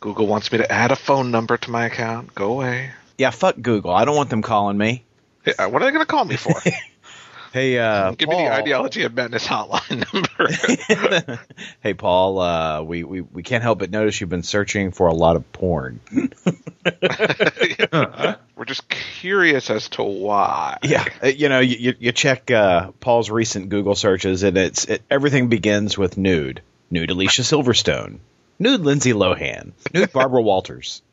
Google wants me to add a phone number to my account. Go away. Yeah, fuck Google. I don't want them calling me. Hey, uh, what are they going to call me for? Hey, uh, Give me the ideology of madness hotline number. hey, Paul. Uh, we, we we can't help but notice you've been searching for a lot of porn. We're just curious as to why. Yeah, uh, you know, you, you- you check uh, Paul's recent Google searches, and it's it, everything begins with nude, nude Alicia Silverstone, nude Lindsay Lohan, nude Barbara Walters.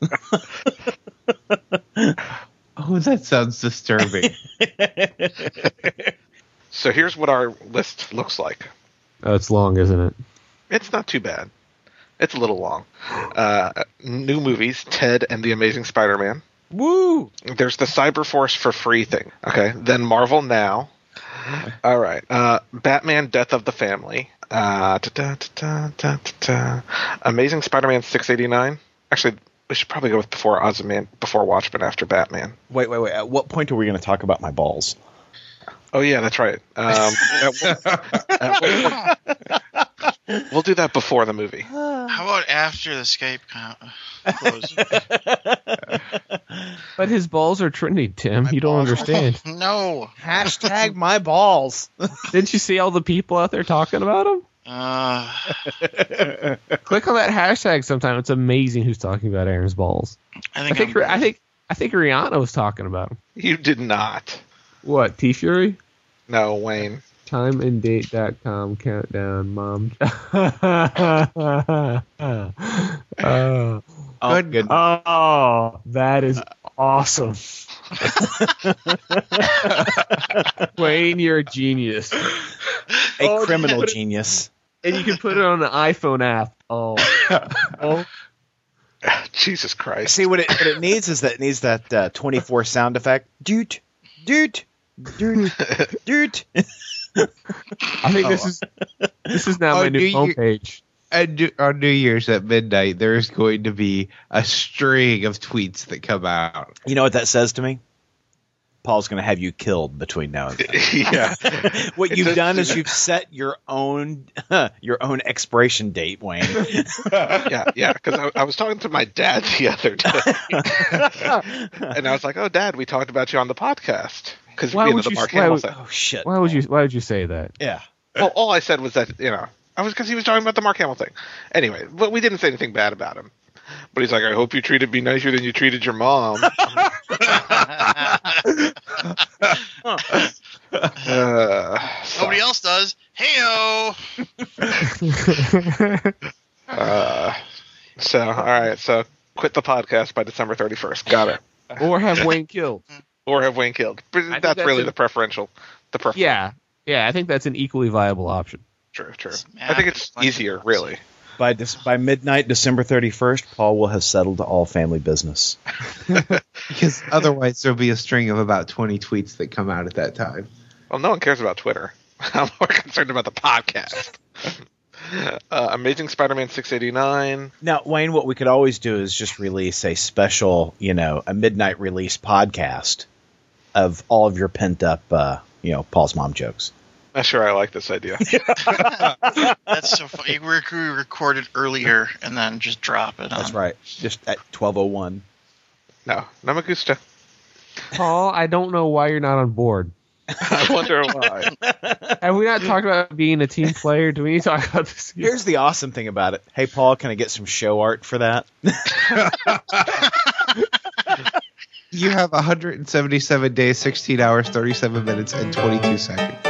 Oh, that sounds disturbing. So here's what our list looks like. Oh, it's long, isn't it? It's not too bad. It's a little long. Uh, new movies: Ted and the Amazing Spider-Man. Woo! There's the Cyberforce for free thing. Okay. Then Marvel Now. All right. Uh, Batman: Death of the Family. Uh, da, da, da. Amazing Spider-Man 689. Actually, we should probably go with before Ozyman, before Watchmen, after Batman. Wait, wait, wait. At what point are we going to talk about my balls? Oh yeah, that's right. Um, at- at- we'll do that before the movie. How about after the Skype count closes? But his balls are trending, Tim. You don't understand. no. Hashtag my balls. Didn't you see all the people out there talking about him? Uh, Click on that hashtag sometime. It's amazing who's talking about Aaron's balls. I I think, think I'm- I think I think Rihanna was talking about him. You did not. What? T Fury? No, Wayne. Timeanddate.com countdown, mom. uh, Oh, Good. good. oh, that is awesome. Wayne, you're a genius. a oh, criminal put it- genius. And you can put it on an iPhone app. Oh. oh. Jesus Christ. See what it what it needs is that it needs that uh, 24 sound effect. Doot, doot, doot, doot. I think this oh. is this is now Oh, my new do you- homepage. and on New Year's at midnight, there's going to be a string of tweets that come out. You know what that says to me? Paul's going to have you killed between now and then. yeah. What It you've does done is you've set your own your own expiration date, Wayne. yeah, yeah. Because I, I was talking to my dad the other day, and I was like, "Oh, Dad, we talked about you on the podcast." Because Why you know would the you- Mark why Hamill would- thing. oh shit! Why would you why would you say that? Yeah. Well, all I said was that you know I was because he was talking about the Mark Hamill thing. Anyway, but we didn't say anything bad about him. But he's like, "I hope you treated me nicer than you treated your mom." Uh, Nobody else does. Heyo. Uh, so, all right. So, quit the podcast by December 31st. Got it. or have Wayne killed? Or have Wayne killed. But that's, that's really a- the preferential. The prefer- Yeah. Yeah, I think that's an equally viable option. True, true. It's I think it's easier, really. By dis- by midnight, December thirty first, Paul will have settled all family business. Because otherwise, there'll be a string of about 20 tweets that come out at that time. Well, no one cares about Twitter. I'm more concerned about the podcast. Uh, Amazing Spider-Man 689. Now, Wayne, what we could always do is just release a special, you know, a midnight release podcast of all of your pent up, uh, you know, Paul's mom jokes. Not sure I like this idea. That's so funny. We recorded earlier and then just drop it. That's on. right. Just at twelve oh one. no, no me gusta. Paul, I don't know why you're not on board. I wonder why. Have we not talked about being a team player? Do we need to talk about this? Here's the awesome thing about it. Hey, Paul, can I get some show art for that? You have 177 days, 16 hours, 37 minutes, and 22 seconds.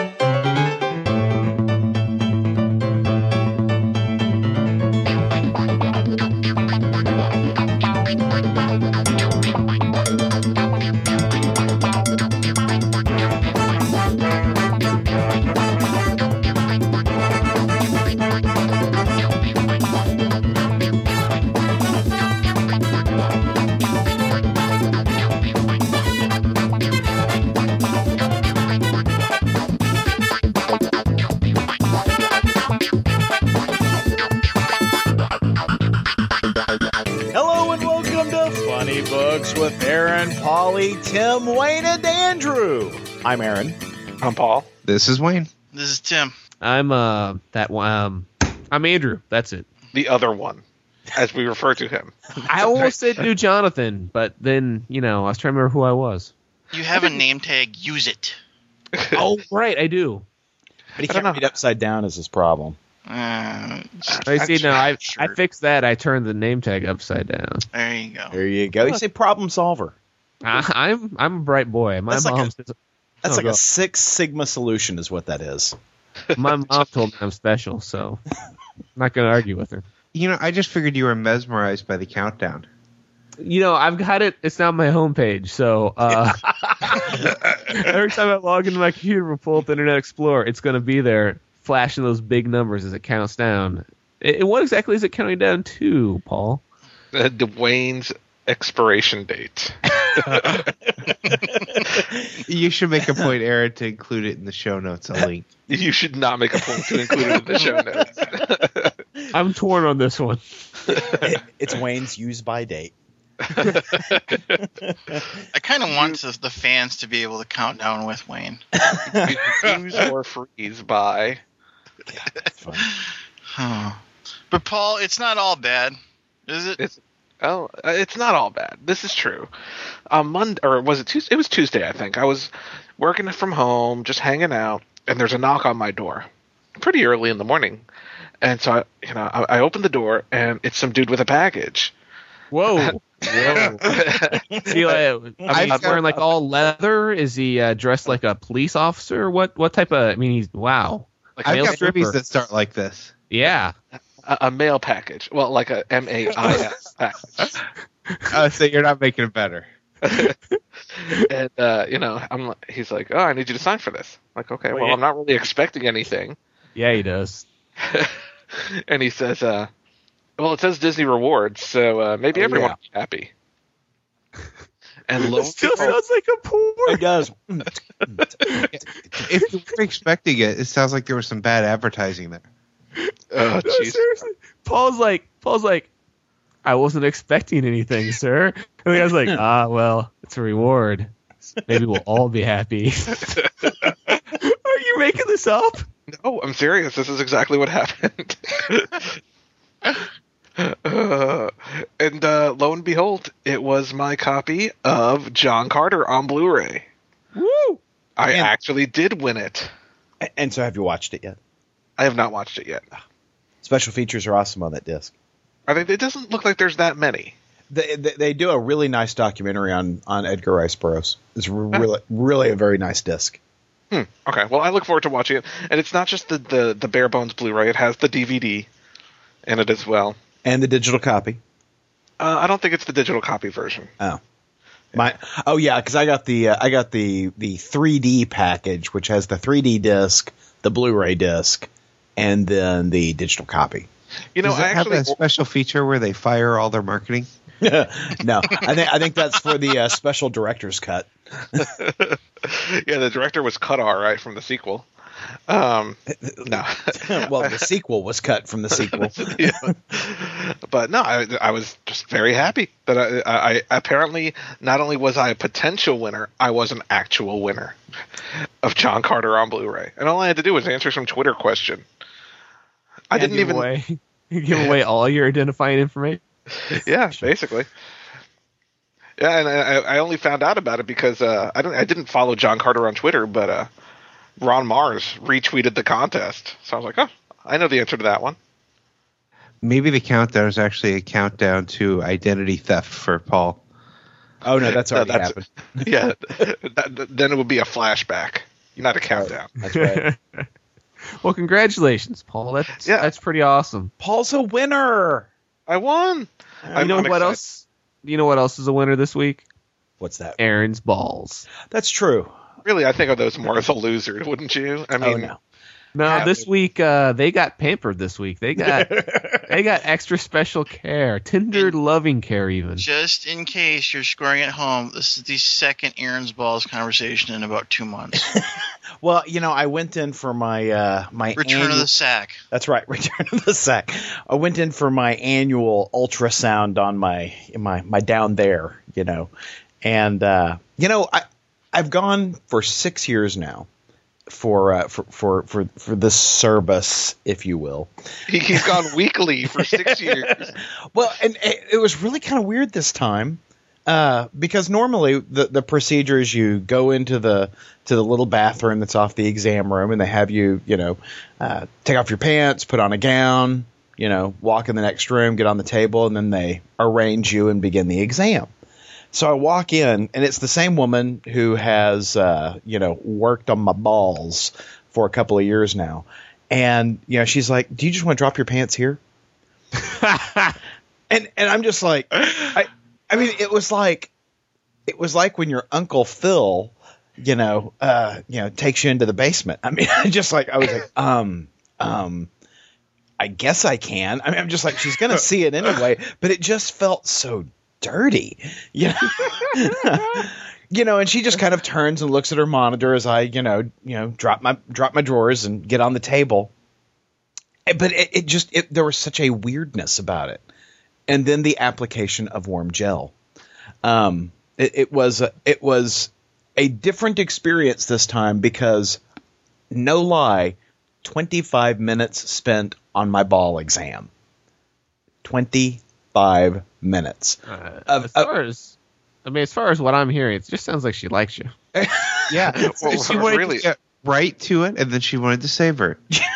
I'm Aaron. I'm Paul. This is Wayne. This is Tim. I'm uh that one. Um, I'm Andrew. That's it. The other one. as we refer to him. I almost said New Jonathan, but then you know I was trying to remember who I was. You have a name tag. Use it. Oh, right, I do. But he I don't can't read upside down is his problem. Uh, I see. No, I I fixed that. I turned the name tag upside down. there you go. There you go. You say problem solver. I, I'm I'm a bright boy. My That's like mom a- says, That's Oh, like go. a Six Sigma solution, is what that is. my mom told me I'm special, so I'm not gonna argue with her. You know, I just figured you were mesmerized by the countdown. You know, I've got it. It's not my homepage, so uh, every time I log into my computer and pull up Internet Explorer, it's going to be there, flashing those big numbers as it counts down. And what exactly is it counting down to, Paul? Uh, Dwayne's expiration date. You should make a point, Aaron, to include it in the show notes. A link. You should not make a point to include it in the show notes. I'm torn on this one. it's Wayne's use by date. I kind of want the, the fans to be able to count down with Wayne. Use or freeze by. It's fine. But Paul, it's not all bad, is it? It's oh, uh, it's not all bad. This is true. On Monday, or was it Tuesday? It was Tuesday, I think. I was working from home, just hanging out, and there's a knock on my door, pretty early in the morning. And so I, you know, I, I opened the door, and it's some dude with a package. Whoa. Whoa. Is I mean, I've wearing like all leather. Is he uh, dressed like a police officer? What what type of? I mean, he's wow. Like I've male got movies that start like this. Yeah. A, a mail package. Well, like a M A I S package. Uh, so you're not making it better. and uh, you know, I'm. He's like, "Oh, I need you to sign for this." Like, okay, well, Wait. I'm not really expecting anything. Yeah, he does. and he says, uh, "Well, it says Disney rewards, so uh, maybe Oh, everyone yeah. will be happy." And lo It still behold, sounds like a porn. It does. If you were expecting it, it sounds like there was some bad advertising there. Oh, No, seriously. Paul's like, Paul's like, I wasn't expecting anything, sir. And the guy's like, ah, well, it's a reward. Maybe we'll all be happy. Are you making this up? No, I'm serious. This is exactly what happened. Uh, and uh, lo and behold, it was my copy of John Carter on Blu-ray. Woo! I And- actually did win it. and so, have you watched it yet? I have not watched it yet. Special features are awesome on that disc. Are they? It doesn't look like there's that many. They, they, they do a really nice documentary on, on Edgar Rice Burroughs. It's really really a very nice disc. Hmm. Okay. Well, I look forward to watching it. And it's not just the the, the bare bones Blu-ray; it has the DVD in it as well. And the digital copy. Uh, I don't think it's the digital copy version. Oh. My oh yeah, because I got the uh, I got the the 3D package, which has the 3D disc, the Blu-ray disc, and then the digital copy. You know, Does it I have actually a special feature where they fire all their marketing? no, I think I think that's for the uh, special director's cut. yeah, the director was cut all right from the sequel. Um, no, well, the sequel was cut from the sequel. Yeah. but no, I, I was just very happy that I, I, I apparently not only was I a potential winner, I was an actual winner of John Carter on Blu-ray, and all I had to do was answer some Twitter question. I didn't give even, away, give away all your identifying information. yeah, basically. Yeah, and I, I only found out about it because uh, I don't, I didn't follow John Carter on Twitter, but uh, Ron Marz retweeted the contest, so I was like, oh, I know the answer to that one. Maybe the countdown is actually a countdown to identity theft for Paul. Oh no, that's No, already that's- happened. yeah, that, then it would be a flashback, not a countdown. That's right. Well, congratulations, Paul. That's Yeah. that's pretty awesome. Paul's a winner. I won. you I'm- know I'm what excited. else? You know what else is a winner this week? What's that? Aaron's balls. That's true. Really, I think of those more as a loser, wouldn't you? I Oh mean, no. No, this week uh, they got pampered. This week they got they got extra special care, tender loving care, even. Just in case you're scoring at home, this is the second Aaron's balls conversation in about two months. Well, you know, I went in for my uh my Return annual- of the sack. That's right, return of the sack. I went in for my annual ultrasound on my my my down there, you know, and uh, you know I I've gone for six years now, for uh, for for for for this service, if you will. He, he's gone weekly for six years. Well, and it, it was really kind of weird this time uh, because normally the the procedure is you go into the to the little bathroom that's off the exam room, and they have you you know uh, take off your pants, put on a gown, you know, walk in the next room, get on the table, and then they arrange you and begin the exam. So I walk in, and it's the same woman who has, uh, you know, worked on my balls for a couple of years now. And, you know, she's like, Do you just want to drop your pants here? and and I'm just like, I, I mean, it was like, it was like when your Uncle Phil, you know, uh, you know, takes you into the basement. I mean, I just like, I was like, um, um, I guess I can. I mean, I'm just like, she's going to see it anyway, but it just felt so dirty. You know? you know, and she just kind of turns and looks at her monitor as I, you know, you know, drop my drop my drawers and get on the table. Eh, But it, it just it, there was such a weirdness about it, and then the application of warm gel. Um, it, it was a, it was a different experience this time because, no lie, twenty five minutes spent on my ball exam. Twenty five minutes. Uh, Of- as far as, I mean, as far as what I'm hearing, it just sounds like she likes you. Yeah, Well, she wanted really- to get right to it, and then she wanted to savor it.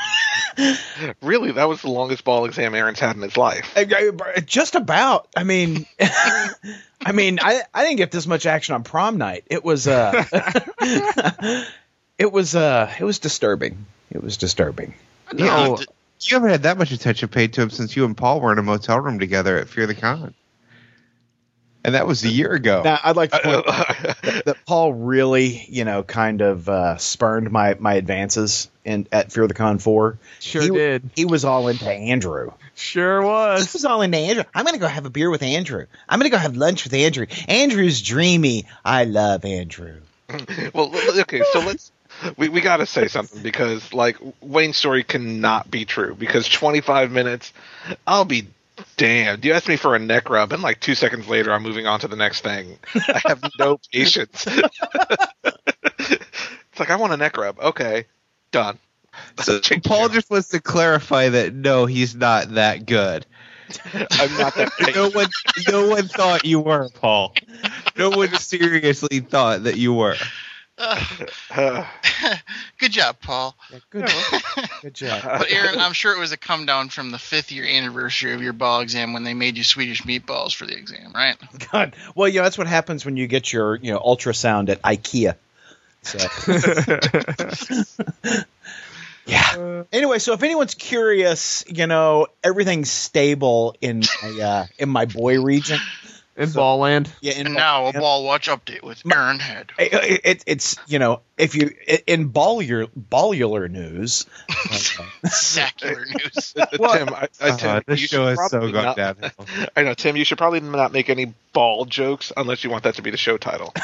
Really, that was the longest ball exam Aaron's had in his life. I- I- Just about. I mean, I mean, I I didn't get this much action on prom night. It was uh, it was uh, it was disturbing. It was disturbing. No, d- You haven't had that much attention paid to him since you and Paul were in a motel room together at Fear the Con, and that was a year ago. Now, I'd like to point out that Paul really, you know, kind of uh, spurned my my advances in at Fear the Con Four. sure he, did. He was all into Andrew. Sure He was. was all into Andrew. I'm going to go have a beer with Andrew. I'm going to go have lunch with Andrew. Andrew's dreamy. I love Andrew. well, okay, so let's we we got to say something because like Wayne's story cannot be true because 25 minutes, I'll be damned. You asked me for a neck rub, and like two seconds later, I'm moving on to the next thing. I have no patience. it's like I want a neck rub. Okay, done. So Change Paul channel. just wants to clarify that no, he's not that good. I'm not that. No one, no one thought you were, Paul. No one seriously thought that you were. Uh, Good job, Paul. Good, good job. But Aaron, I'm sure it was a come down from the fifth year anniversary of your ball exam when they made you Swedish meatballs for the exam, right? God. Well, you know, that's what happens when you get your, you know, ultrasound at IKEA. So. yeah. Anyway, so if anyone's curious, you know, everything's stable in my uh, in my boy region. In Ball Land. Yeah, in And now a ball watch update with Aaron Head. it, it, it's you know if you in ballular ballular news, Sacular news. Tim, I, I, Tim, Uh, this you show should has so probably gone not- downhill. I know, Tim. You should probably not make any ball jokes unless you want that to be the show title.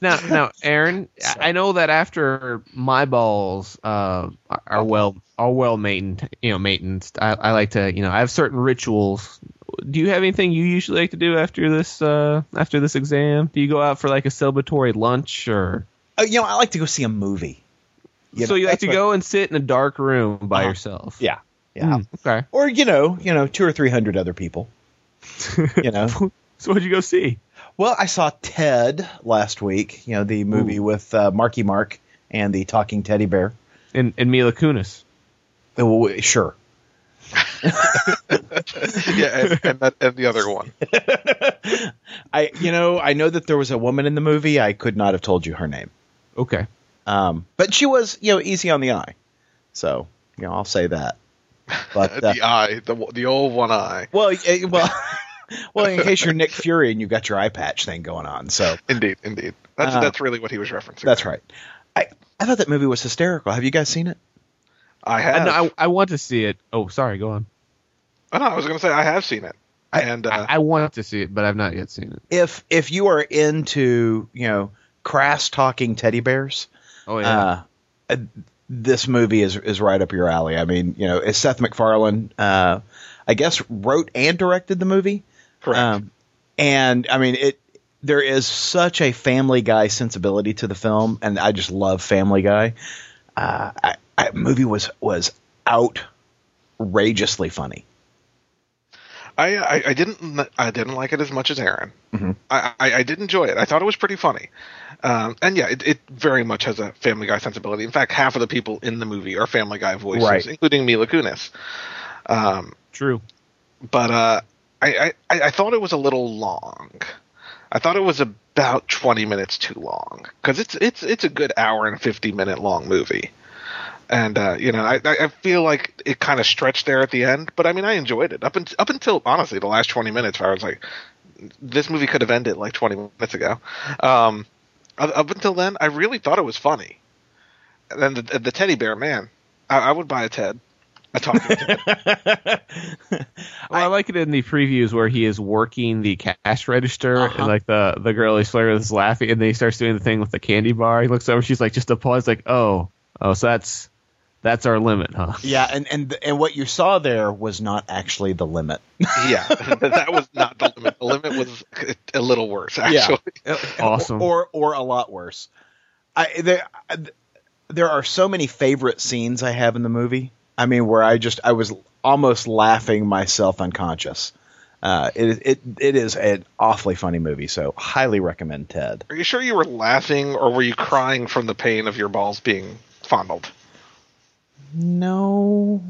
Now, now, Aaron, I I know that after my balls uh, are- are well are well maintained, you know, maintained. I, I like to, you know, I have certain rituals. Do you have anything you usually like to do after this uh, after this exam? Do you go out for like a celebratory lunch, or uh, you know, I like to go see a movie. You so know, you like to what- go and sit in a dark room by Uh-huh. yourself? Yeah, yeah, Hmm, okay. or you know, you know, two or three hundred other people. You know, So what'd you go see? well, I saw Ted last week. You know, the movie with uh, Marky Mark and the talking teddy bear. And and Mila Kunis. Oh, sure. yeah, and, and, that, and the other one. I, you know, I know that there was a woman in the movie. I could not have told you her name. Okay. Um, but she was, you know, easy on the eye. So, you know, I'll say that. But uh, the eye, the the old one eye. well, eh, well, well, in case you're Nick Fury and you've got your eye patch thing going on, so Indeed, indeed. That's Uh, that's really what he was referencing. that's right. I I thought that movie was hysterical. Have you guys seen it? I I, have. no, I, I want to see it. Oh, sorry. Go on. oh, no, I was going to say I have seen it, and uh, I, I want to see it, but I've not yet seen it. If if you are into, you know, crass talking teddy bears, Oh yeah. uh, uh, this movie is is right up your alley. I mean, you know, it's Seth MacFarlane. Uh, I guess wrote and directed the movie. correct. Um, and I mean, it there is such a Family Guy sensibility to the film, and I just love Family Guy. Uh, I, I, movie was was outrageously funny. I, I I didn't I didn't like it as much as Aaron. Mhm. I, I I did enjoy it. I thought it was pretty funny, um, and yeah, it, it very much has a Family Guy sensibility. In fact, half of the people in the movie are Family Guy voices, Right. including Mila Kunis. Um, True. but uh, I, I I thought it was a little long. I thought it was about twenty minutes too long because it's it's it's a good hour and fifty minute long movie, and uh, you know I I I feel like it kind of stretched there at the end. But I mean I enjoyed it up until up until honestly the last twenty minutes where I was like, this movie could have ended like twenty minutes ago. Um, up up until then, I really thought it was funny. And then the, the teddy bear man, I, I would buy a Ted. A talking Ted. Well, I, like it in the previews where he is working the cash register Uh-huh. and like the the girl he's flirting with is laughing and then he starts doing the thing with the candy bar. He looks over, she's like just a pause, like oh oh, so that's that's our limit, huh? Yeah, and and and what you saw there was not actually the limit. yeah, that was not the limit. The limit was a little worse, actually. Awesome. or or a lot worse. I there there are so many favorite scenes I have in the movie. I mean, where I just I was almost laughing myself unconscious. Uh, it it it is an awfully funny movie, so highly recommend Ted. Are you sure you were laughing, or were you crying from the pain of your balls being fondled? No,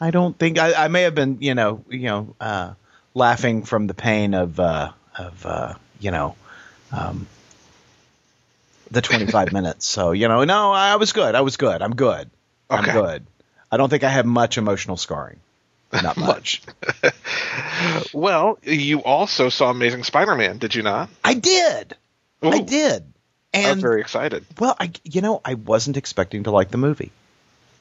I don't think I, I may have been you know you know uh, laughing from the pain of uh, of uh, you know um, the twenty five minutes. So you know, no, I was good. I was good. I'm good. I'm good. I don't think I have much emotional scarring. Not much. Well, you also saw Amazing Spider-Man, did you not? I did. I Ooh, did. I was And very excited. well, I you know I wasn't expecting to like the movie.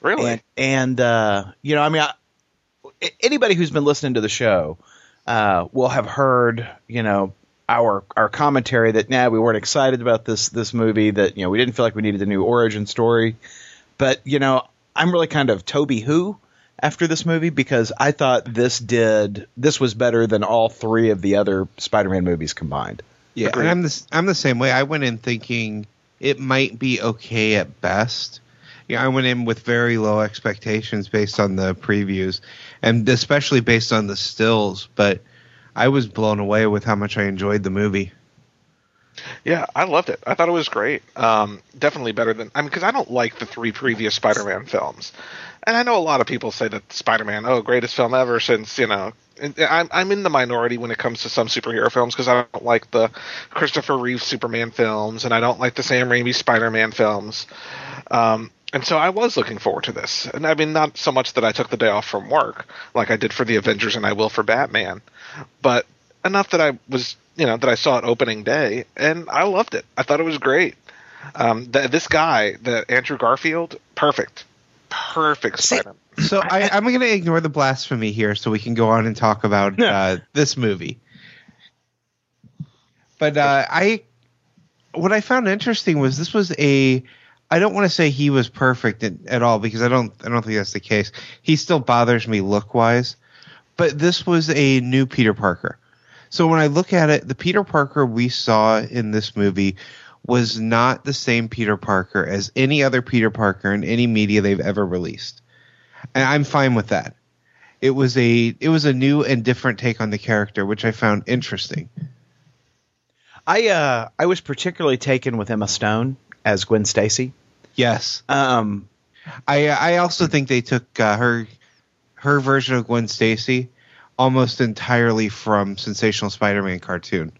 Really? And and uh, you know, I mean, I, anybody who's been listening to the show uh, will have heard, you know, our our commentary that nah, we weren't excited about this this movie. That you know, we didn't feel like we needed a new origin story. But you know, I'm really kind of Tobey Who after this movie because I thought this did this was better than all three of the other Spider-Man movies combined. Yeah, and I'm the s- I'm the same way. I went in thinking it might be okay at best. Yeah, I went in with very low expectations based on the previews, and especially based on the stills. But I was blown away with how much I enjoyed the movie. Yeah, I loved it. I thought it was great. Um, definitely better than I mean, because I don't like the three previous Spider-Man films, and I know a lot of people say that Spider-Man, oh, greatest film ever since you know. I'm I'm in the minority when it comes to some superhero films because I don't like the Christopher Reeve Superman films, and I don't like the Sam Raimi Spider-Man films. Um, and so I was looking forward to this, and I mean, not so much that I took the day off from work like I did for the Avengers and I will for Batman, but enough that I was, you know, that I saw it opening day, and I loved it. I thought it was great. Um, th- this guy, the Andrew Garfield, perfect, perfect See- Spider. So I, I'm going to ignore the blasphemy here, so we can go on and talk about uh, this movie. But uh, I, what I found interesting was this was a. I don't want to say he was perfect at, at all because I don't. I don't think that's the case. He still bothers me look wise, but this was a new Peter Parker. So when I look at it, the Peter Parker we saw in this movie was not the same Peter Parker as any other Peter Parker in any media they've ever released and I'm fine with that. It was a it was a new and different take on the character, which I found interesting. I uh, I was particularly taken with Emma Stone as Gwen Stacy. Yes, Um, I I also think they took uh, her her version of Gwen Stacy almost entirely from Sensational Spider-Man cartoon.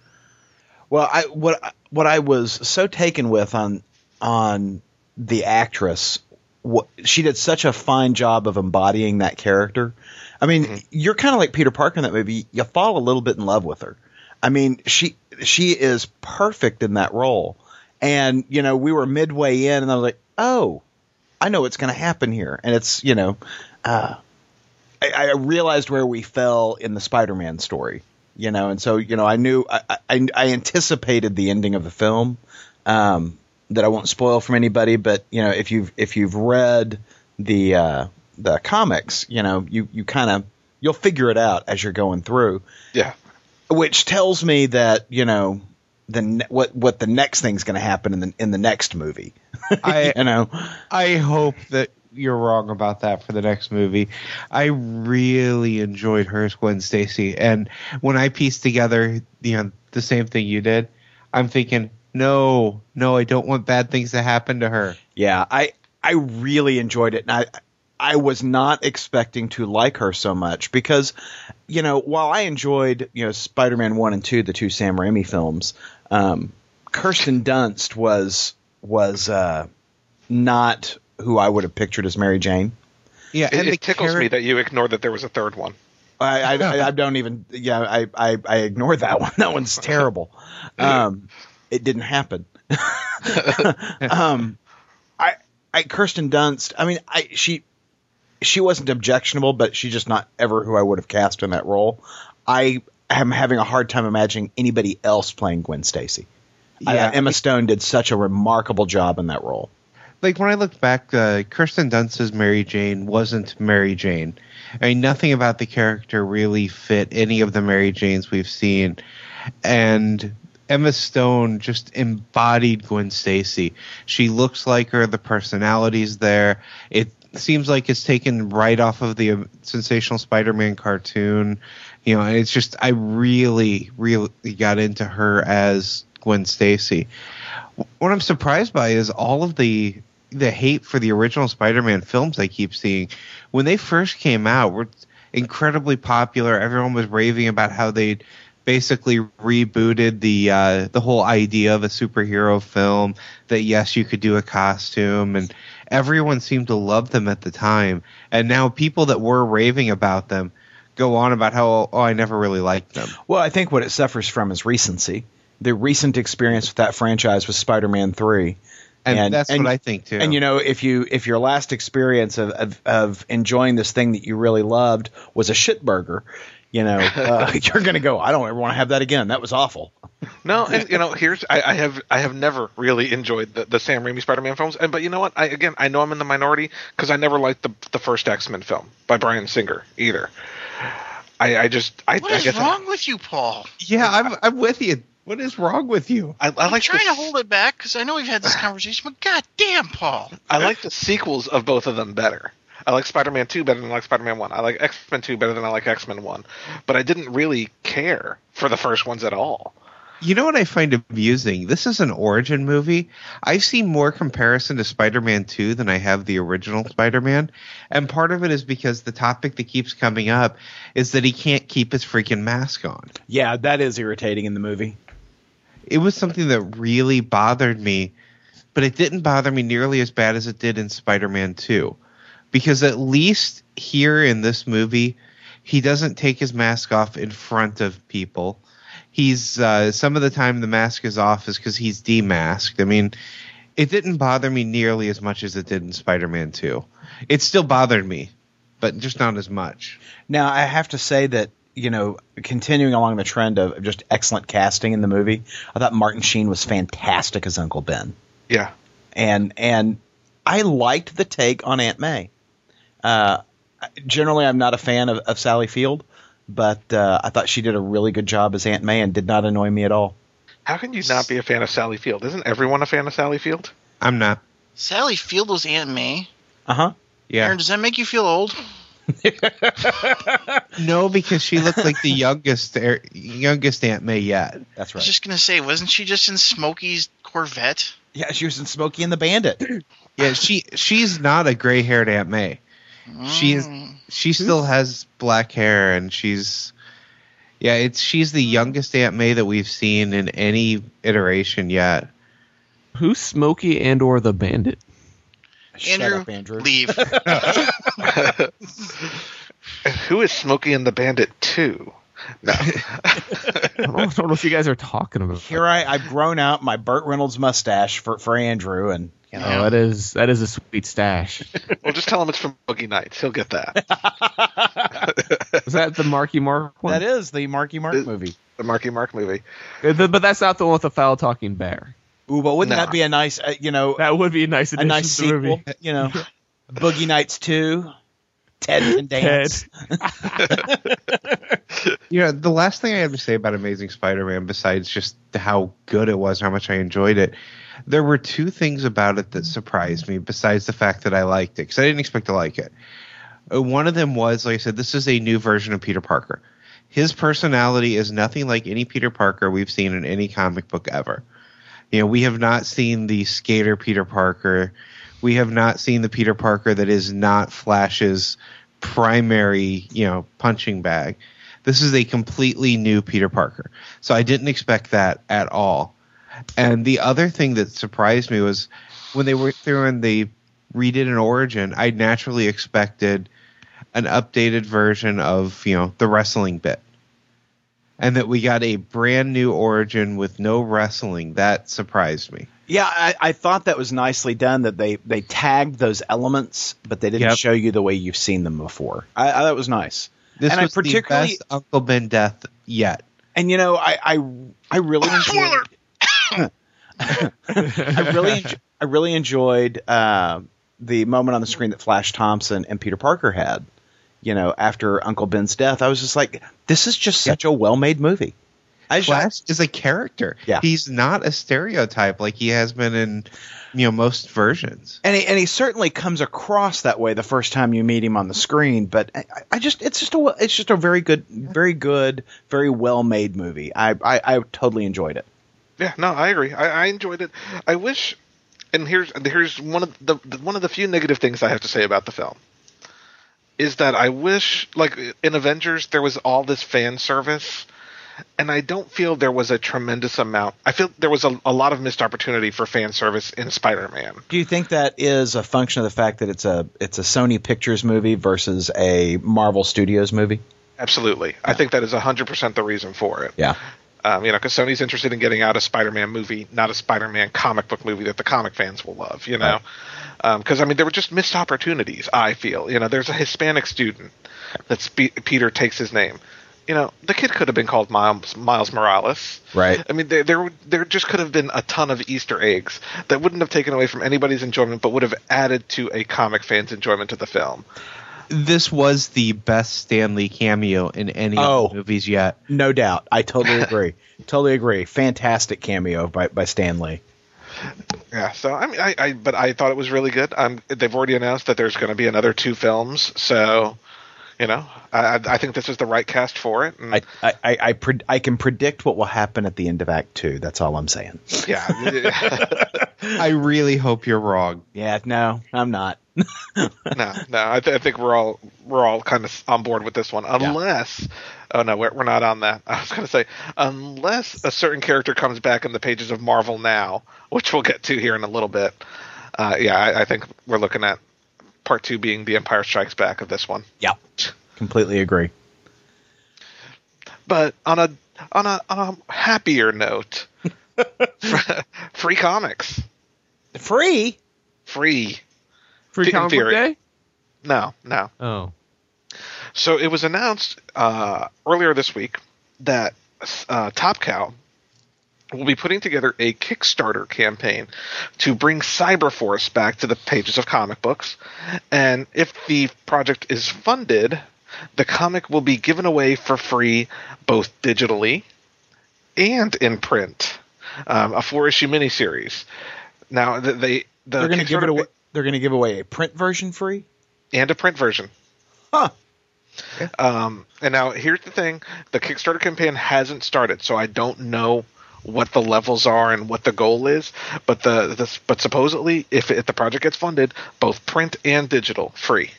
Well, I what what I was so taken with on on the actress, what, she did such a fine job of embodying that character. I mean, you're kind of like Peter Parker in that movie. You fall a little bit in love with her. I mean, she she is perfect in that role. And you know, we were midway in, and I was like, oh, I know what's going to happen here, and it's you know, uh, I, I realized where we fell in the Spider-Man story, you know, and so you know, I knew I, I, I anticipated the ending of the film. Um, that I won't spoil from anybody, but you know, if you've if you've read the uh, the comics, you know, you you kind of you'll figure it out as you're going through. Yeah, which tells me that you know the ne- what what the next thing's going to happen in the in the next movie. I- you know, I hope that you're wrong about that for the next movie. I really enjoyed her as Gwen Stacy, and when I pieced together, you know, the same thing you did, I'm thinking, no, no, I don't want bad things to happen to her. yeah, I I really enjoyed it, and I I was not expecting to like her so much because, you know, while I enjoyed you know Spider Man one and two, the two Sam Raimi films, um, Kirsten Dunst was was uh, not who I would have pictured as Mary Jane. Yeah, It, and the it tickles me that you ignored that there was a third one. I, I, I, I don't even. Yeah, I, I, I ignored that one. That one's terrible. Um, it didn't happen. um, I, I, Kirsten Dunst. I mean, I she, she wasn't objectionable, but she's just not ever who I would have cast in that role. I am having a hard time imagining anybody else playing Gwen Stacy. I- Yeah. Emma Stone did such a remarkable job in that role. like when I look back, uh, Kirsten Dunst's Mary Jane wasn't Mary Jane. I mean, nothing about the character really fit any of the Mary Janes we've seen, and Emma Stone just embodied Gwen Stacy. She looks like her. The personality's there. It seems like it's taken right off of the um, sensational Spider-Man cartoon. You know, it's just I really, really got into her as Gwen Stacy what I'm surprised by is all of the the hate for the original Spider-Man films I keep seeing. When they first came out, were incredibly popular. Everyone was raving about how they basically rebooted the uh, the whole idea of a superhero film. That yes, you could do a costume, and everyone seemed to love them at the time. And now people that were raving about them go on about how oh, I never really liked them. Well, I think what it suffers from is recency. The recent experience with that franchise was Spider-Man Three, And, that's what I think too. And you know, if you if your last experience of, of, of enjoying this thing that you really loved was a shit burger, you know, uh, you're going to go. I don't ever want to have that again. That was awful. No, and you know, here's I, I have I have never really enjoyed the, the Sam Raimi Spider-Man films, and but you know what? I again I know I'm in the minority because I never liked the the first X-Men film by Bryan Singer either. I, I just I, What I is guess I- wrong with you, Paul? yeah, I'm I'm with you. What is wrong with you? I, I I'm like trying the, to hold it back because I know we've had this conversation, but god damn, Paul. I like the sequels of both of them better. I like Spider-Man 2 better than I like Spider-Man 1. I like X-Men 2 better than I like X-Men 1. But I didn't really care for the first ones at all. You know what I find amusing? This is an origin movie. I've seen more comparison to Spider-Man 2 than I have the original Spider-Man, and part of it is because the topic that keeps coming up is that he can't keep his freaking mask on. Yeah, that is irritating in the movie. It was something that really bothered me, but it didn't bother me nearly as bad as it did in Spider-Man 2. Because at least here in this movie, he doesn't take his mask off in front of people. He's uh, some of the time the mask is off is because he's demasked. I mean, it didn't bother me nearly as much as it did in Spider-Man 2. It still bothered me, but just not as much. Now, I have to say that you know, continuing along the trend of just excellent casting in the movie, I thought Martin Sheen was fantastic as Uncle Ben. Yeah. and and I liked the take on Aunt May. Uh, generally, I'm not a fan of, of Sally Field, but uh, I thought she did a really good job as Aunt May and did not annoy me at all. How can you not be a fan of Sally Field? Isn't everyone a fan of Sally Field? I'm not. Sally Field was Aunt May. Uh huh. Yeah. Aaron, does that make you feel old? No, because she looked like the youngest er, youngest Aunt May yet. That's right. I was just gonna say, wasn't she just in Smokey's Corvette? Yeah, she was in Smokey and the Bandit. Yeah, she she's not a gray haired Aunt May. She is Mm. she still has black hair and she's yeah, it's she's the youngest Aunt May that we've seen in any iteration yet. Who's Smokey and or the Bandit? Shut Andrew, up, Andrew. leave. Who is Smokey and the Bandit 2? No. I don't, know what you guys are talking about. Here I, I've grown out my Burt Reynolds mustache for, for Andrew, and you know, Oh, that is that is a sweet stash. well, just tell him it's from Boogie Nights. He'll get that. is that the Marky Mark one? that is the Marky Mark Is- movie. The Marky Mark movie. Uh, But that's not the one with the foul talking bear. Ooh, but wouldn't No. that be a nice, uh, you know, That would be a nice a nice to the sequel? movie. You know, Boogie Nights Two, Ted can dance. you know, the last thing I have to say about Amazing Spider-Man, besides just how good it was, how much I enjoyed it, there were two things about it that surprised me. Besides the fact that I liked it, because I didn't expect to like it. Uh, One of them was, like I said, this is a new version of Peter Parker. His personality is nothing like any Peter Parker we've seen in any comic book ever. You know, we have not seen the skater Peter Parker. We have not seen the Peter Parker that is not Flash's primary, you know, punching bag. This is a completely new Peter Parker. So I didn't expect that at all. And the other thing that surprised me was when they were through and they redid an origin, I naturally expected an updated version of, you know, the wrestling bit. And that we got a brand new origin with no wrestling. That surprised me. Yeah, I, I thought that was nicely done. That they they tagged those elements, but they didn't Yep. show you the way you've seen them before. I, I that was nice. This And I particularly- the best Uncle Ben death yet. And you know, I I, I really enjoyed. I really enjo- I really enjoyed uh, the moment on the screen that Flash Thompson and Peter Parker had. You know, after Uncle Ben's death, I was just like, this is just such a well-made movie. I just, Flash is a character. Yeah. He's not a stereotype like he has been in you know most versions. and he, and he certainly comes across that way the first time you meet him on the screen. But I, I just it's just a it's just a very good, very good, very well made movie. I, I I totally enjoyed it. Yeah, no, I agree. I, I enjoyed it. I wish, and here's here's one of the, the one of the few negative things I have to say about the film is that I wish, like in Avengers, there was all this fan service, and I don't feel there was a tremendous amount. I feel there was a, a lot of missed opportunity for fan service in Spider-Man. Do you think that is a function of the fact that it's a it's a Sony Pictures movie versus a Marvel Studios movie? Absolutely, I think that is hundred percent the reason for it. Yeah. Um, you know, because Sony's interested in getting out a Spider-Man movie, not a Spider-Man comic book movie that the comic fans will love. You know, because I mean, there were just missed opportunities. I feel, you know, there's a Hispanic student that Spe- Peter takes his name. You know, the kid could have been called Miles, Miles Morales. Right. I mean, there, there there just could have been a ton of Easter eggs that wouldn't have taken away from anybody's enjoyment, but would have added to a comic fan's enjoyment to the film. This was the best Stan Lee cameo in any Oh. of the movies yet. No doubt. I totally agree. totally agree. Fantastic cameo by by Stan Lee. Yeah, so I mean, I, I but I thought it was really good. Um, they've already announced that there's going to be another two films, so you know, I, I I think this is the right cast for it. And, I I I, I, pred- I can predict what will happen at the end of Act Two. That's all I'm saying. yeah, I really hope you're wrong. Yeah. No, I'm not. no, no, I, th- I think we're all we're all kind of on board with this one, unless. Oh no, we're, we're not on that. I was going to say, unless a certain character comes back in the pages of Marvel now, which we'll get to here in a little bit. Uh, yeah, I, I think we're looking at part two being the Empire Strikes Back of this one. Yeah. Completely agree. But on a on a on a happier note, free comics, Free. free. Free In comic theory. day? No, no. Oh. So it was announced uh, earlier this week that uh, Top Cow will be putting together a Kickstarter campaign to bring Cyberforce back to the pages of comic books. And if the project is funded, the comic will be given away for free both digitally and in print. Um, a four issue miniseries. Now, th- they. The They're going to give it away. They're going to give away a print version free. and a print version. Huh. Um, and now here's the thing: the Kickstarter campaign hasn't started, so I don't know what the levels are and what the goal is. But the, the but supposedly, if, if the project gets funded, both print and digital, free.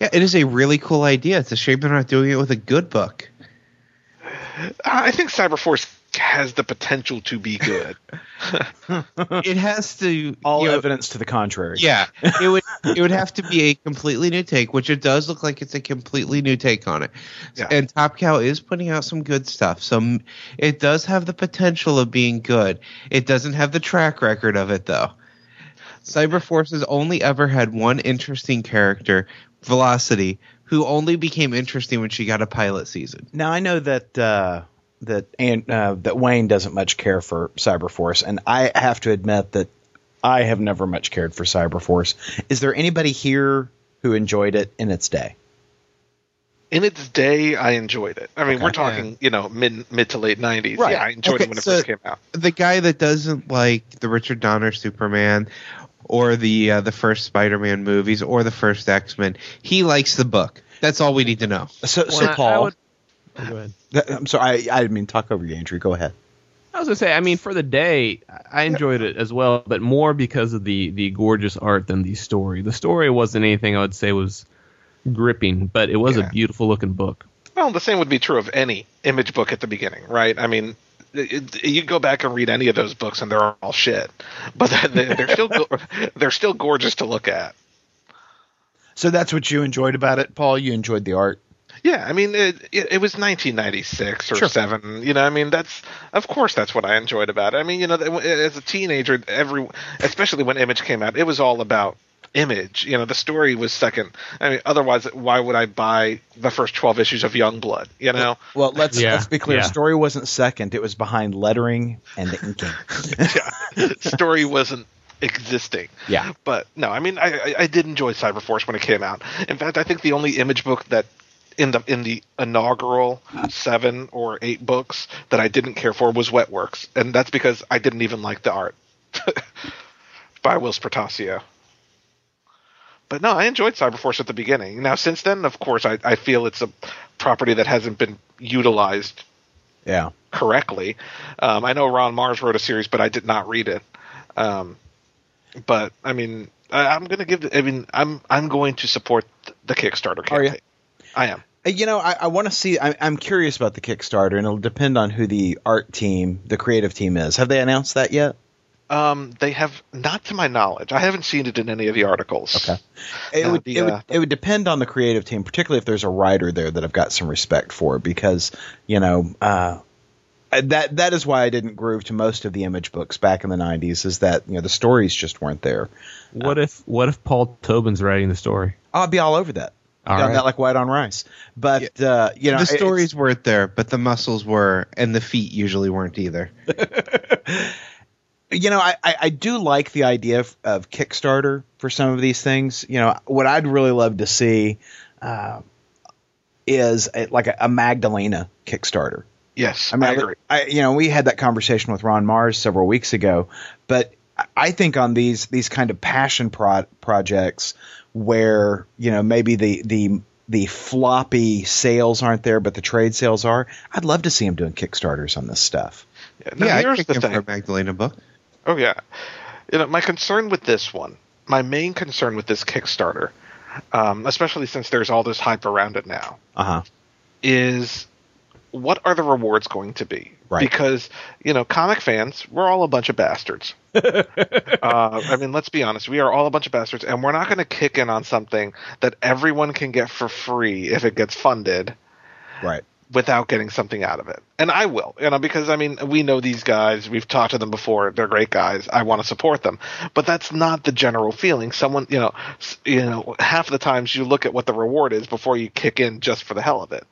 Yeah, it is a really cool idea. It's a shame they're not doing it with a good book. I think Cyberforce has the potential to be good. It has to All you know, evidence to the contrary. Yeah, it would it would have to be a completely new take, which it does look like it's a completely new take on it. Yeah. And Top Cow is putting out some good stuff, so it does have the potential of being good. It doesn't have the track record of it though. Cyberforce has only ever had one interesting character, Velocity, who only became interesting when she got a pilot season. Now I know that uh, that and uh, that Wayne doesn't much care for Cyberforce, and I have to admit that I have never much cared for Cyberforce. Is there anybody here who enjoyed it in its day? in its day, I enjoyed it. I mean, Okay. we're talking, you know, mid mid to late '90s. Right. Yeah, I enjoyed Okay, it when it first came out. the guy that doesn't like the Richard Donner Superman or the uh, the first Spider-Man movies or the first X-Men, he likes the book. That's all we need to know. So, so Well, I- I Paul, would- go ahead. I'm sorry, I, I didn't mean talk over you, Andrew. Go ahead. I was gonna say, I mean, for the day, I enjoyed it as well, but more because of the the gorgeous art than the story. The story wasn't anything I would say was gripping, but it was Yeah. a beautiful looking book. Well, the same would be true of any image book at the beginning, right? I mean, it, it- you go back and read any of those books, and they're all shit, but they're, they're still they're still gorgeous to look at. So that's what you enjoyed about it, Paul. You enjoyed the art. Yeah, I mean, it, it, it was 1996 or Sure. seven. You know, I mean, that's of course that's what I enjoyed about it. I mean, you know, as a teenager, every especially when Image came out, it was all about Image. You know, the story was second. I mean, otherwise, why would I buy the first 12 issues of Youngblood? You know, Well, let's Yeah, let's be clear. yeah. Story wasn't second; it was behind lettering and the inking. story wasn't existing. Yeah. But no, I mean, I, I, I did enjoy Cyberforce when it came out. In fact, I think the only image book that in the in the inaugural seven or eight books that I didn't care for was Wetworks, and that's because I didn't even like the art by Whilce Portacio. But no, I enjoyed Cyberforce at the beginning. Now, since then, of course, I, I feel it's a property that hasn't been utilized Yeah. correctly. Um, I know Ron Marz wrote a series, but I did not read it. Um, but I mean, I, I'm going to give. I mean, I'm I'm going to support the Kickstarter campaign. I am. Uh, You know, I, I want to see. I, I'm curious about the Kickstarter, and it'll depend on who the art team, the creative team, is. Have they announced that yet? Um, they have not to my knowledge. I haven't seen it in any of the articles. Okay. It Uh, would the, it would uh, it would depend on the creative team, particularly if there's a writer there that I've got some respect for, because you know uh, that that is why I didn't groove to most of the image books back in the '90s. Is that you know the stories just weren't there. What if what if Paul Tobin's writing the story? I'll be all over that. All Done right. that like white on rice. But uh, you know, the stories weren't there, but the muscles were, and the feet usually weren't either. you know, I, I, I do like the idea of, of Kickstarter for some of these things. You know, what I'd really love to see uh, is a, like a, a Magdalena Kickstarter. Yes, I mean, I agree. I- you know, we had that conversation with Ron Marz several weeks ago, but I- I think on these these kind of passion pro- projects where you know maybe the the the floppy sales aren't there, but the trade sales are. I'd love to see him doing Kickstarters on this stuff. Yeah, now yeah, here's the thing. for a Magdalena book. Oh yeah, you know my concern with this one, my main concern with this Kickstarter, um, especially since there's all this hype around it now, Uh huh. is what are the rewards going to be? Right. Because you know, comic fans, we're all a bunch of bastards. uh, I mean, let's be honest, we are all a bunch of bastards, and we're not going to kick in on something that everyone can get for free if it gets funded Right. without getting something out of it. And I will, you know, because I mean, we know these guys. We've talked to them before. They're great guys. I want to support them. But that's not the general feeling. Someone, you know, you know, half the times you look at what the reward is before you kick in just for the hell of it.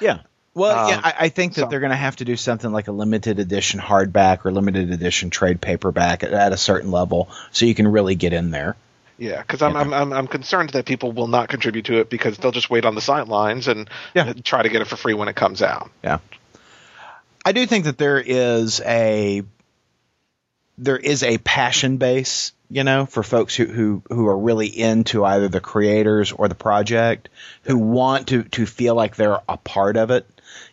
Yeah. Well, Um, yeah, I, I think that so- they're going to have to do something like a limited edition hardback or limited edition trade paperback at, at a certain level, so you can really get in there. Yeah, because I'm, I'm I'm I'm concerned that people will not contribute to it because they'll just wait on the sidelines and Yeah. try to get it for free when it comes out. Yeah. I do think that there is a there is a passion base, you know, for folks who who who are really into either the creators or the project, who want to to feel like they're a part of it.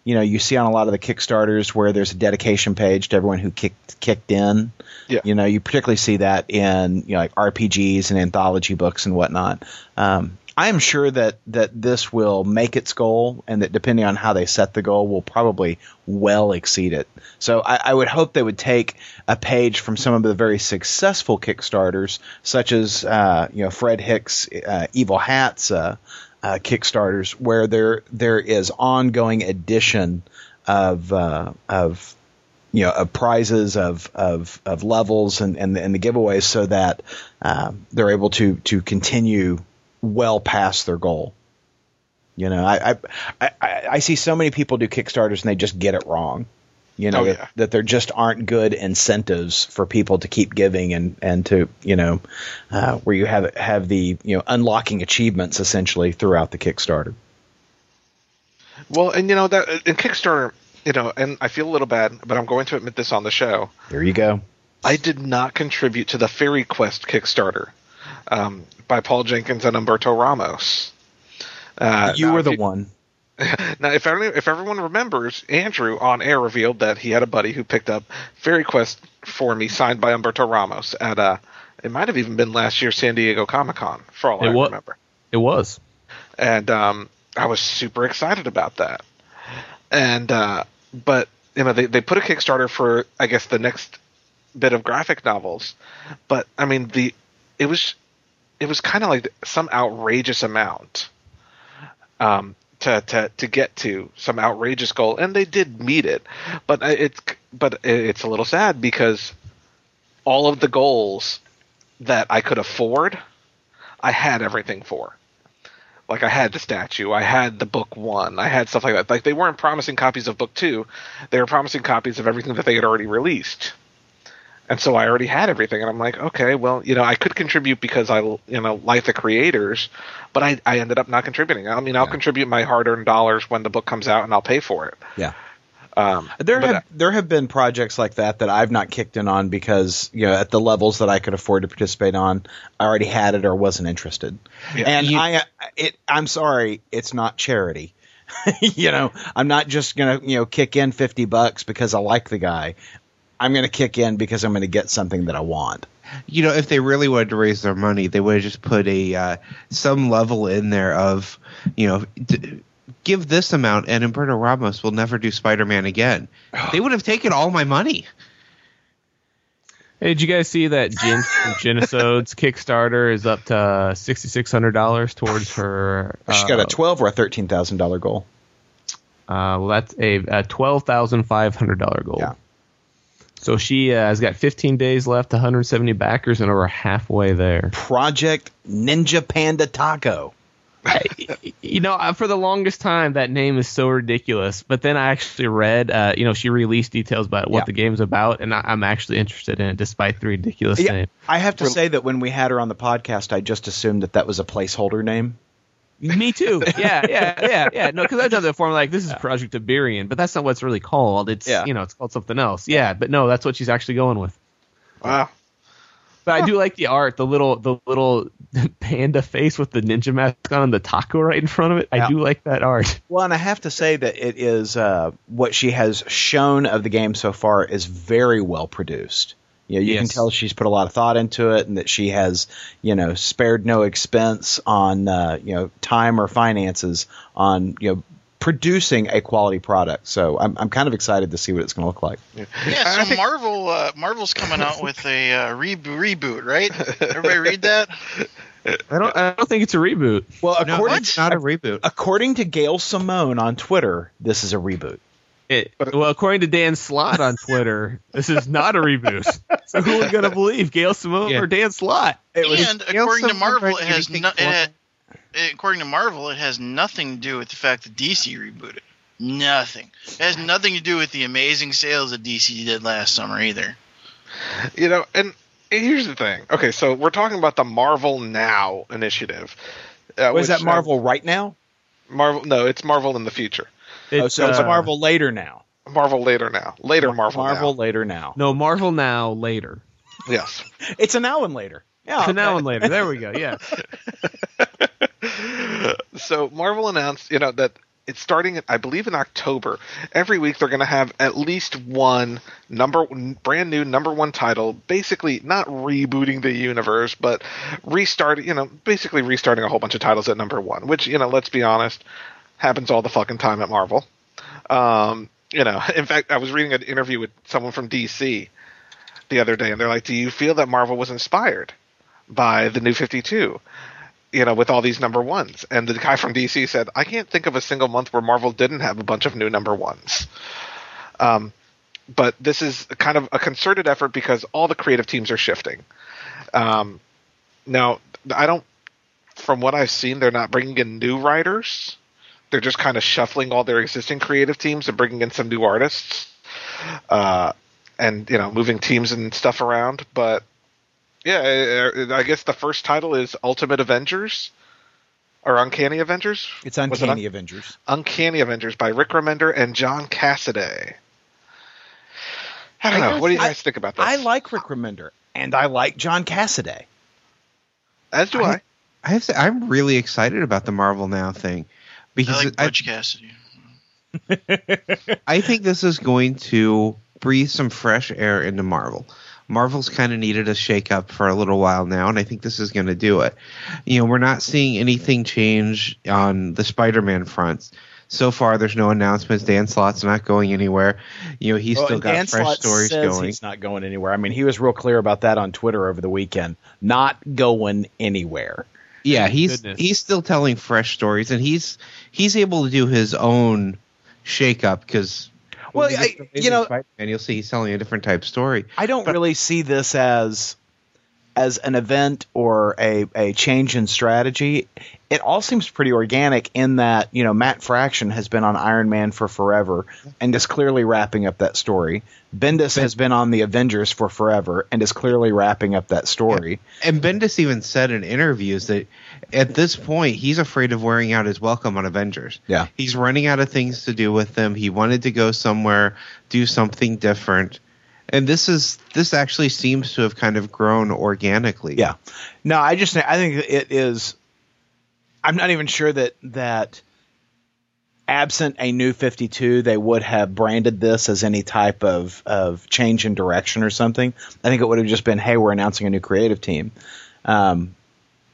You know, you see on a lot of the Kickstarters where there's a dedication page to everyone who kicked kicked in. Yeah. You know, you particularly see that in you know like RPGs and anthology books and whatnot. Um, I am sure that that this will make its goal, and that depending on how they set the goal, will probably well exceed it. So I, I would hope they would take a page from some of the very successful Kickstarters, such as uh, you know Fred Hicks' uh, Evil Hats uh, uh, Kickstarters, where there there is ongoing addition of uh, of you know of prizes of of of levels and and, and the giveaways so that um, they're able to to continue well past their goal. You know, I I, I I see so many people do Kickstarters and they just get it wrong. You know Oh, that, yeah. that there just aren't good incentives for people to keep giving and and to you know uh, where you have have the you know unlocking achievements essentially throughout the Kickstarter. Well, and you know that in Kickstarter, you know, and I feel a little bad, but I'm going to admit this on the show. There you go. I did not contribute to the Fairy Quest Kickstarter um, by Paul Jenkins and Humberto Ramos. Uh, you were the you- one. Now, if everyone, if everyone remembers, Andrew on air revealed that he had a buddy who picked up Fairy Quest for me, signed by Humberto Ramos at uh, it might have even been last year's San Diego Comic Con, for all It I wa- remember. It was. and um, I was super excited about that. And uh, but you know they they put a Kickstarter for I guess the next bit of graphic novels, but I mean the it was it was kind of like some outrageous amount um, to to to get to some outrageous goal, and they did meet it, but uh, it's but it's a little sad because all of the goals that I could afford, I had everything for like I had the statue, I had the book one, I had stuff like that. Like they weren't promising copies of book two, they were promising copies of everything that they had already released. And so I already had everything, and I'm like, okay, well, you know, I could contribute because I, you know, like the creators, but I, I ended up not contributing. I mean, I'll Yeah. contribute my hard-earned dollars when the book comes out, and I'll pay for it. Yeah. Um, There but, have there have been projects like that that I've not kicked in on because you know at the levels that I could afford to participate on, I already had it or wasn't interested. Yeah. and You- I it I'm sorry, it's not charity. you know, I'm not just gonna you know kick in fifty bucks because I like the guy. I'm gonna kick in because I'm gonna get something that I want. you know, if they really wanted to raise their money, they would have just put a uh, some level in there of, you know, d- give this amount, and Humberto Ramos will never do Spider-Man again. they would have taken all my money. Hey, did you guys see that Jin from Genisode's Kickstarter is up to sixty six hundred dollars towards her? She's uh, got a twelve or a thirteen thousand dollar goal. Uh, well, that's a, a twelve thousand five hundred dollar goal. Yeah. So she uh, has got fifteen days left, one hundred seventy backers, and we're halfway there. Project Ninja Panda Taco. you know, uh, for the longest time, that name is so ridiculous. But then I actually read, uh, you know, she released details about what Yeah. the game's about, and I, I'm actually interested in it, despite the ridiculous Yeah, name. I have to say that when we had her on the podcast, I just assumed that that was a placeholder name. Me too. Yeah, yeah, yeah, yeah. No, because I've done that before. I'm like, this is Project Iberian, but that's not what it's really called. It's Yeah. you know, it's called something else. Yeah, but no, that's what she's actually going with. wow. But I do like the art, the little the little panda face with the ninja mask on and the taco right in front of it. Yeah. I do like that art. Well, and I have to say that it is uh, what she has shown of the game so far is very well produced. You know, you can tell she's put a lot of thought into it, and that she has, you know, spared no expense on, uh, you know, time or finances on, you know, producing a quality product. So I'm, I'm kind of excited to see what it's going to look like. Yeah, I so think- Marvel, uh, Marvel's coming out with a uh, re- reboot, right? Everybody read that? I don't I don't think it's a reboot. Well, No, according it's not a reboot. according to Gail Simone on Twitter, this is a reboot. It, well, according to Dan Slott on Twitter, this is not a reboot. So who are we gonna believe, Gail Simone Yeah. or Dan Slott? It was and Gail according to Marvel, it has anything no, it had, according to Marvel, it has nothing to do with the fact that DC rebooted. Nothing. It has nothing to do with the amazing sales that DC did last summer either. You know, and here's the thing. Okay, so we're talking about the Marvel Now initiative. Uh, was which, that uh, Marvel right now? Marvel? No, it's Marvel in the future. Oh, so it's uh, Marvel later now. Marvel later now. Later Marvel. Marvel Now. later now. No, Marvel now later. Yes. It's a now and later. Yeah. So now and later. There we go. Yeah. so Marvel announced, you know, that it's starting, I believe, in October. Every week they're going to have at least one number, brand new number one title. Basically, not rebooting the universe, but restarting. You know, basically restarting a whole bunch of titles at number one. Which, you know, let's be honest, happens all the fucking time at Marvel. Um, you know, in fact, I was reading an interview with someone from DC the other day, and they're like, "Do you feel that Marvel was inspired by the New Fifty Two? You know, with all these number ones?" And the guy from DC said, "I can't think of a single month where Marvel didn't have a bunch of new number ones." Um, but this is kind of a concerted effort because all the creative teams are shifting. Um, now, I don't. From what I've seen, they're not bringing in new writers. They're just kind of shuffling all their existing creative teams and bringing in some new artists. Uh, and you know moving teams and stuff around. But yeah, I, I guess the first title is Ultimate Avengers. or Uncanny Avengers. It's Was it Uncanny Un- Avengers. Uncanny Avengers by Rick Remender and John Cassaday. I don't I know. don't- What do you I- guys think about this? I like Rick Remender, and I like John Cassaday. As do I. I have to say, I'm really excited about the Marvel Now thing I because like I, Cassidy. I think this is going to breathe some fresh air into Marvel. Marvel's kind of needed a shakeup for a little while now, and I think this is going to do it. You know, we're not seeing anything change on the Spider-Man fronts. So far, there's no announcements. Dan Slott's not going anywhere. You know, he's Well, still got Dan fresh Slott stories says going. He's not going anywhere. I mean, he was real clear about that on Twitter over the weekend. Not going anywhere. Yeah, he's Goodness. he's still telling fresh stories, and he's he's able to do his own shakeup because. Well, I- you know- and you'll see he's telling a different type story. I don't really see this as as an event or a, a change in strategy. It all seems pretty organic in that, you know, Matt Fraction has been on Iron Man for forever and is clearly wrapping up that story. Bendis has been on the Avengers for forever and is clearly wrapping up that story. And Bendis even said in interviews that at this point he's afraid of wearing out his welcome on Avengers. Yeah. He's running out of things to do with them. He wanted to go somewhere, do something different. And this is this actually seems to have kind of grown organically. Yeah. No, I just I think it is. I'm not even sure that that absent a new 52, they would have branded this as any type of of change in direction or something. I think it would have just been, hey, we're announcing a new creative team. Um,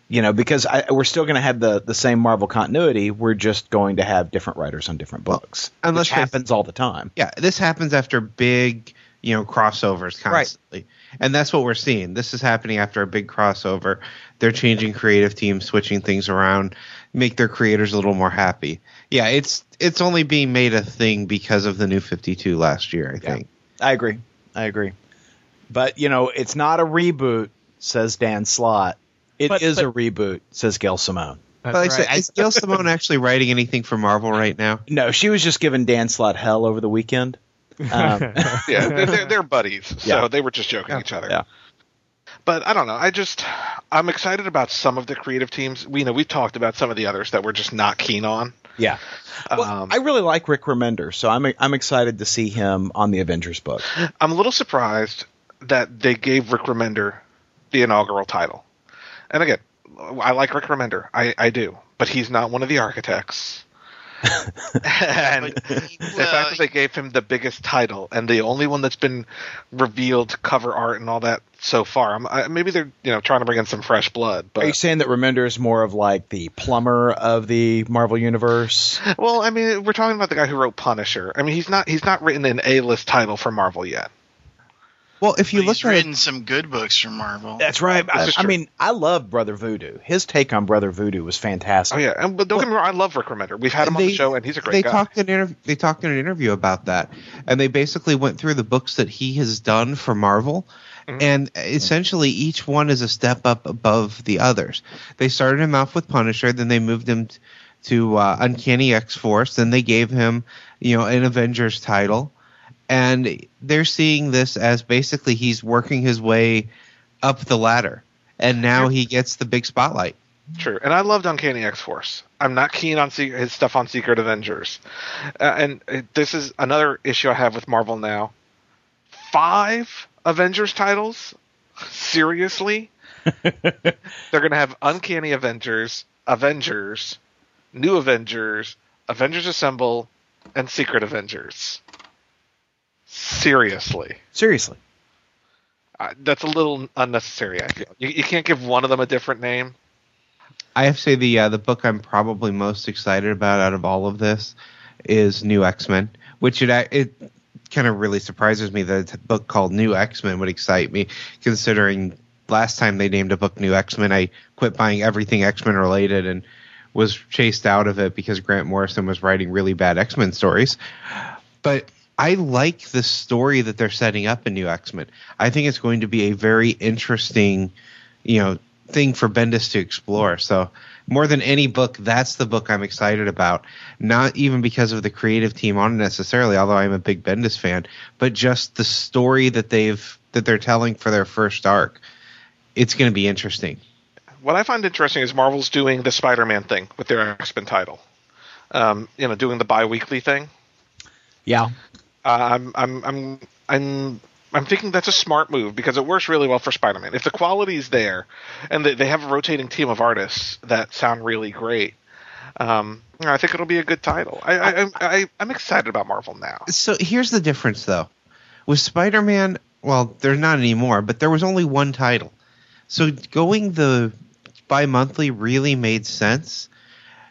you know, because I, we're still going to have the the same Marvel continuity. We're just going to have different writers on different books, unless which happens all the time. Yeah, this happens after big, you know, crossovers constantly. And that's what we're seeing. This is happening after a big crossover. They're changing creative teams, switching things around, make their creators a little more happy. Yeah, it's it's only being made a thing because of the new 52 last year, I think. I agree. I agree. But you know, it's not a reboot, says Dan Slott. It is But- a reboot, says Gail Simone. But like I said, is Gail Simone actually writing anything for Marvel right now? No, she was just giving Dan Slott hell over the weekend. Um, Yeah, they're, they're, they're buddies, so Yeah. they were just joking each other. yeah. But I don't know. I just I'm excited about some of the creative teams. We you know we've talked about some of the others that we're just not keen on. Yeah. Well, Um, I really like Rick Remender, so I'm I'm excited to see him on the Avengers book. I'm a little surprised that they gave Rick Remender the inaugural title. And again, I like Rick Remender. I, I do. But he's not one of the architects. and But, the well, fact that uh, they gave him the biggest title and the only one that's been revealed cover art and all that so far, I'm, I, maybe they're you know trying to bring in some fresh blood. Are you saying that Remender is more of like the plumber of the Marvel universe? well, I mean, we're talking about the guy who wrote Punisher. I mean, he's not he's not written an A list title for Marvel yet. Well, if you but look he's at written it, some good books from Marvel. That's right. I, I mean, I love Brother Voodoo. His take on Brother Voodoo was fantastic. Oh yeah, and but don't get me wrong, I love Rick Remender. We've had him on They- the show, and he's a great they guy. talked in interv- they talked in an interview about that, and they basically went through the books that he has done for Marvel, Mhm. and essentially each one is a step up above the others. They started him off with Punisher, then they moved him t- to uh, Uncanny X Force, then they gave him you know an Avengers title, and they're seeing this as basically he's working his way up the ladder, and now he gets the big spotlight. True, and I loved Uncanny X Force. I'm not keen on se- his stuff on Secret Avengers, uh, and uh, this is another issue I have with Marvel now. Five Avengers titles, seriously? They're gonna have Uncanny Avengers, Avengers, New Avengers, Avengers Assemble, and Secret Avengers. Seriously, Seriously. uh, that's a little unnecessary. I feel you, you can't give one of them a different name. I have to say the uh, the book I'm probably most excited about out of all of this is New X Men, which it it kind of really surprises me that a book called New X Men would excite me, considering last time they named a book New X Men, I quit buying everything X Men related and was chased out of it because Grant Morrison was writing really bad X Men stories. But I like the story that they're setting up in New X Men. I think it's going to be a very interesting, you know, thing for Bendis to explore. So more than any book, that's the book I'm excited about. Not even because of the creative team on it necessarily, although I'm a big Bendis fan, but just the story that they've that they're telling for their first arc. It's going to be interesting. what I find interesting is Marvel's doing the Spider-Man thing with their X-Men title. Um, you know, doing the bi-weekly thing. Yeah. Uh, I'm I'm I'm I'm I'm thinking that's a smart move because it works really well for Spider-Man. If the quality is there, and they, they have a rotating team of artists that sound really great, um, I think it'll be a good title. I, I, I, I'm excited about Marvel now. So here's the difference, though. With Spider-Man, well, there's not anymore, but there was only one title. So going the bi-monthly really made sense.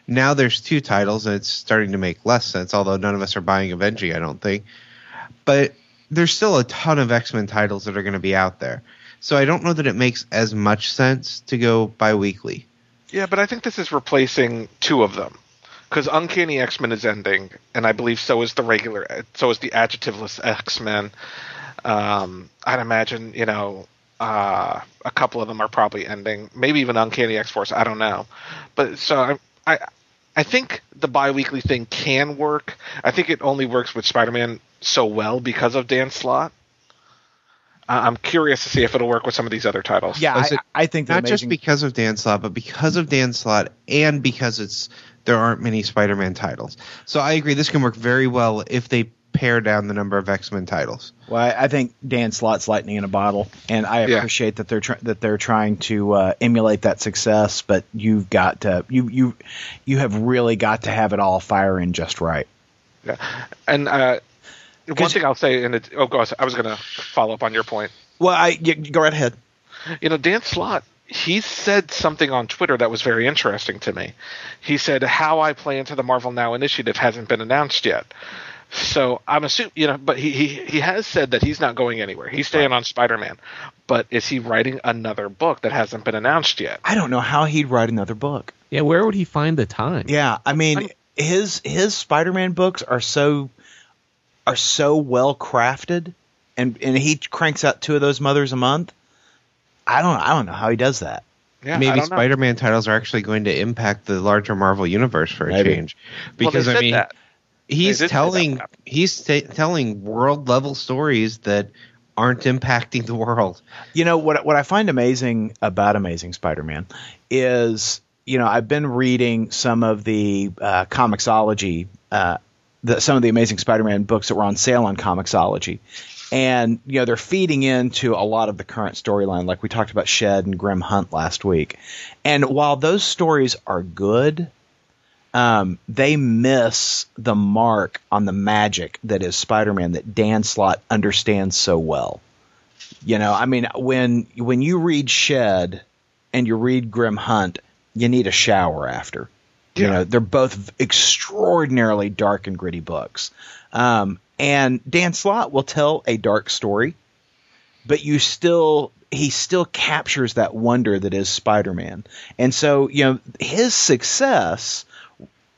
Now there's two titles, and it's starting to make less sense. Although none of us are buying Avenging, I don't think. But there's still a ton of X-Men titles that are going to be out there. So I don't know that it makes as much sense to go bi-weekly. Yeah, but I think this is replacing two of them. Because Uncanny X Men is ending, and I believe so is the regular, so is the adjectiveless X Men. Um, I'd imagine, you know, uh, a couple of them are probably ending. Maybe even Uncanny X Force. I don't know. But so I, I, I think the bi-weekly thing can work. I think it only works with Spider-Man so well because of Dan Slott. I- I'm curious to see if it'll work with some of these other titles. Yeah, Is I, I think the not just because of Dan Slott, but because of Dan Slott and because it's there aren't many Spider-Man titles. So I agree this can work very well if they pare down the number of X-Men titles. Well, I I think Dan Slott's lightning in a bottle, and I Yeah. appreciate that they're try- that they're trying to uh, emulate that success. But you've got to you you you have really got to have it all firing just right. Yeah. And uh, one 'Cause- thing I'll say, and it, oh, go. I was going to follow up on your point. Well, I y- go right ahead. You know, Dan Slott, he said something on Twitter that was very interesting to me. He said, "How I play into the Marvel Now initiative hasn't been announced yet." So I'm assuming, you know, but he, he he has said that he's not going anywhere. He's staying on Spider-Man. But is he writing another book that hasn't been announced yet? I don't know how he'd write another book. Yeah, where would he find the time? Yeah, I mean his his Spider-Man books are so are so well crafted, and and he cranks out two of those mothers a month. I don't I don't know how he does that. Yeah, Maybe don't know. Spider-Man titles are actually going to impact the larger Marvel universe for a Maybe. change. Because they said I mean, that. he's They did say that telling he's ta telling world level stories that aren't impacting the world. You know what? What I find amazing about Amazing Spider-Man is, you know, I've been reading some of the uh, Comixology, uh, the, some of the Amazing Spider-Man books that were on sale on Comixology, and you know they're feeding into a lot of the current storyline, like we talked about Shed and Grim Hunt last week. And while those stories are good, um, they miss the mark on the magic that is Spider-Man that Dan Slott understands so well. You know, I mean, when when you read Shed and you read Grim Hunt, you need a shower after. You Yeah. know, they're both extraordinarily dark and gritty books. Um, and Dan Slott will tell a dark story, but you still he still captures that wonder that is Spider-Man. And so, you know, his success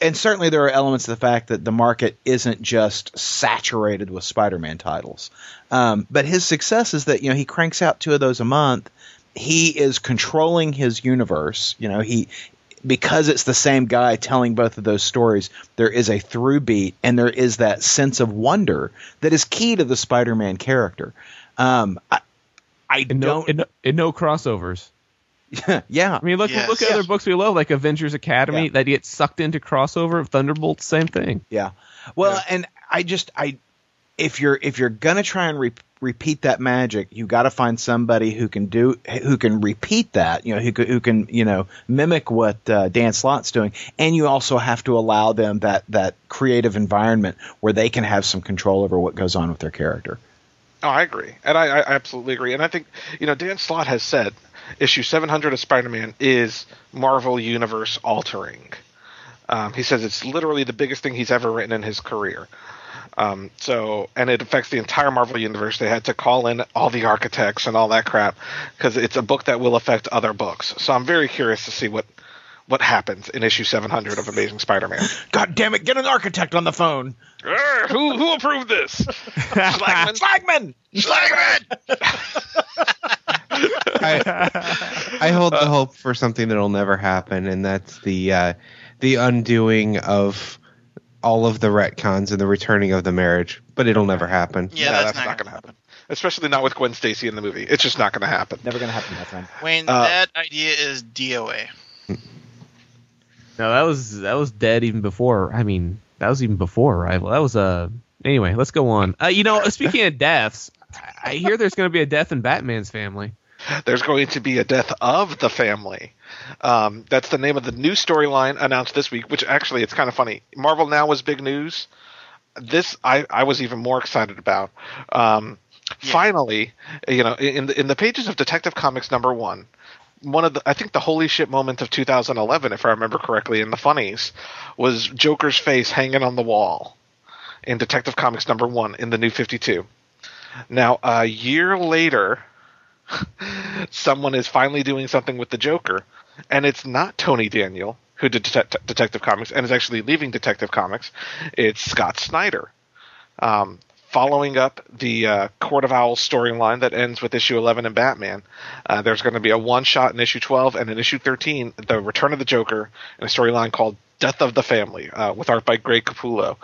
and certainly there are elements of the fact that the market isn't just saturated with Spider-Man titles. Um, but his success is that you know he cranks out two of those a month. He is controlling his universe. You know he because it's the same guy telling both of those stories. There is a through beat and there is that sense of wonder that is key to the Spider-Man character. Um, I, I And no, don't. and no, and no crossovers. yeah, I mean, look Yes. look at Yeah. other books we love, like Avengers Academy, Yeah. that get sucked into crossover. Thunderbolt, same thing. Yeah. Well, and I just I if you're if you're gonna try and re- repeat that magic, you got to find somebody who can do who can repeat that. You know, who can, who can you know mimic what uh, Dan Slott's doing, and you also have to allow them that that creative environment where they can have some control over what goes on with their character. Oh, I agree, and I, I absolutely agree. And I think you know Dan Slott has said issue 700 of Spider-Man is Marvel Universe altering. Um, he says it's literally the biggest thing he's ever written in his career. Um, so, and it affects the entire Marvel universe. They had to call in all the architects and all that crap because it's a book that will affect other books. So, I'm very curious to see what what happens in issue 700 of Amazing Spider-Man. God damn it! Get an architect on the phone. Arr, who who approved this? Schlagman. Flagman. Schlagman! I, I hold the hope for something that'll never happen, and that's the uh, the undoing of all of the retcons and the returning of the marriage. But it'll never happen. Yeah, No, that's, not not going to gonna happen. especially not with Gwen Stacy in the movie. It's just not going to happen. Never gonna happen, my friend. Wayne, Uh, that idea is DOA. No, that was that was dead even before. I mean, that was even before Arrival. That was uh anyway. Let's go on. Uh, you know, speaking of deaths, I I hear there's going to be a death in Batman's family. There's going to be a death of the family. Um, that's the name of the new storyline announced this week. Which actually, it's kind of funny. Marvel Now was big news. This I, I was even more excited about. Um, Yeah. Finally, you know, in the, in the pages of Detective Comics number one, one of the I think the holy shit moment of 2011, if I remember correctly, in the funnies, was Joker's face hanging on the wall in Detective Comics number one in the New 52. Now, a year later, someone is finally doing something with the Joker, and it's not Tony Daniel who did Det- Detective Comics and is actually leaving Detective Comics. It's Scott Snyder. Um, following up the uh, Court of Owls storyline that ends with issue 11 in Batman, uh, there's going to be a one shot in issue 12 and in issue 13, The Return of the Joker, in a storyline called Death of the Family uh, with art by Greg Capullo.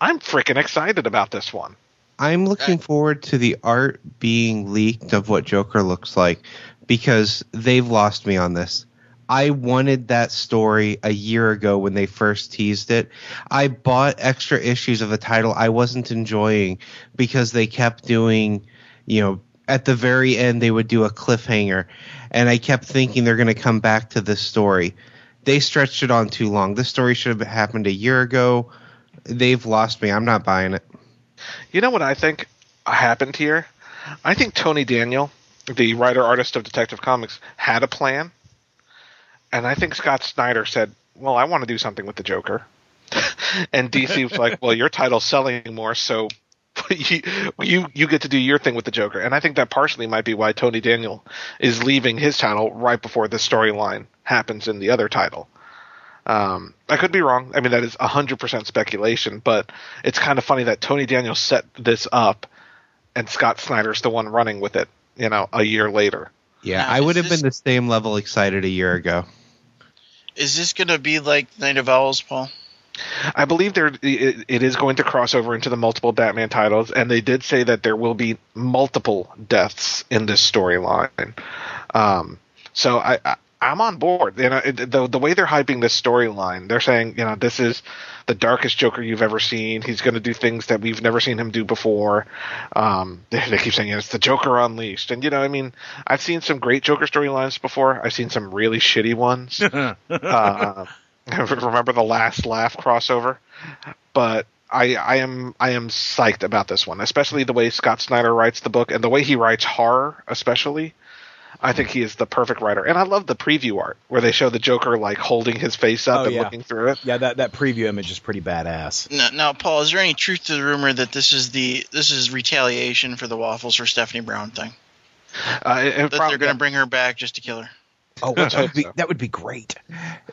I'm freaking excited about this one. I'm looking forward to the art being leaked of what Joker looks like because they've lost me on this. I wanted that story a year ago when they first teased it. I bought extra issues of the title I wasn't enjoying because they kept doing, you know, at the very end they would do a cliffhanger and I kept thinking they're going to come back to this story. They stretched it on too long. This story should have happened a year ago. They've lost me. I'm not buying it. You know what I think happened here? I think Tony Daniel, the writer artist of Detective Comics, had a plan, and I think Scott Snyder said, "Well, I want to do something with the Joker," and DC was like, "Well, your title's selling more, so." You, you get to do your thing with the Joker, and I think that partially might be why Tony Daniel is leaving his title right before the storyline happens in the other title. Um, I could be wrong. I mean, that is 100% speculation, but it's kind of funny that Tony Daniel set this up and Scott Snyder's the one running with it, you know, a year later. Yeah, Now, I would have this- been the same level excited a year ago. Is this going to be like Night of Owls, Paul? I believe there it, it is going to cross over into the multiple Batman titles, and they did say that there will be multiple deaths in this storyline. Um, so I, I I'm on board. You know, it, the the way they're hyping this storyline, they're saying, you know, this is the darkest Joker you've ever seen. He's going to do things that we've never seen him do before. Um, they, they keep saying it's the Joker unleashed, and you know, I mean, I've seen some great Joker storylines before. I've seen some really shitty ones. uh, remember the last laugh crossover? But I, I am I am psyched about this one, especially the way Scott Snyder writes the book and the way he writes horror, especially. I think he is the perfect writer, and I love the preview art where they show the Joker like holding his face up Oh, and yeah. looking through it. Yeah, that, that preview image is pretty badass. Now, now, Paul, is there any truth to the rumor that this is the this is retaliation for the waffles for Stephanie Brown thing? Uh, it- it That prob- they're going to bring her back just to kill her? Oh, that would be, that would be great.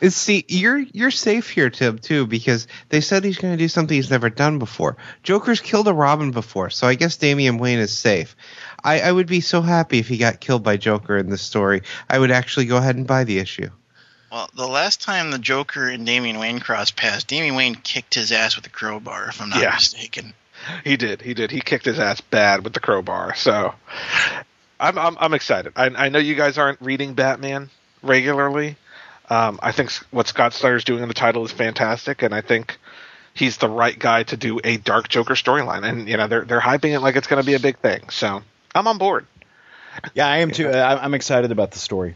See, you're you're safe here, Tim, too, because they said he's going to do something he's never done before. Joker's killed a Robin before, so I guess Damian Wayne is safe. I, I would be so happy if he got killed by Joker in this story. I would actually go ahead and buy the issue. Well, the last time the Joker and Damian Wayne crossed paths, Damian Wayne kicked his ass with a crowbar, if I'm not Yeah. mistaken. He did. He did. He kicked his ass bad with the crowbar. So I'm I'm, I'm excited. I, I know you guys aren't reading Batman regularly. Um, I think what Scott Snyder's doing in the title is fantastic, and I think he's the right guy to do a dark Joker storyline. And you know they're they're hyping it like it's going to be a big thing. So I'm on board. Yeah, I am too. I, I'm excited about the story.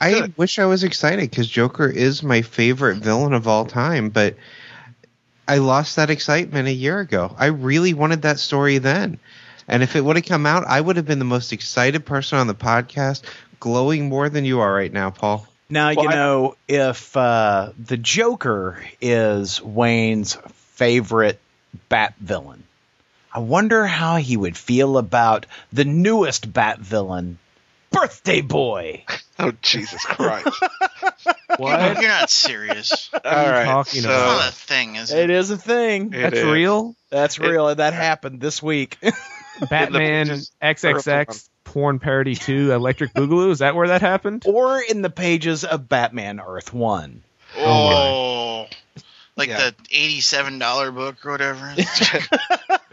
I Good. wish I was excited because Joker is my favorite villain of all time, but I lost that excitement a year ago. I really wanted that story then. And if it would have come out, I would have been the most excited person on the podcast, glowing more than you are right now, Paul. Now, Well, you I- know, if uh, the Joker is Wayne's favorite Bat villain, I wonder how he would feel about the newest Bat villain, Birthday Boy. Oh Jesus Christ! What? You're not serious. All are you right, talking so- It's about? not a thing, is It it? is a thing. It That's is. real. That's real. That happened this week. Batman XXX porn parody 2 Electric Boogaloo. Is that where that happened? or in the pages of Batman Earth One. Oh, like Yeah. the eighty-seven dollar book or whatever.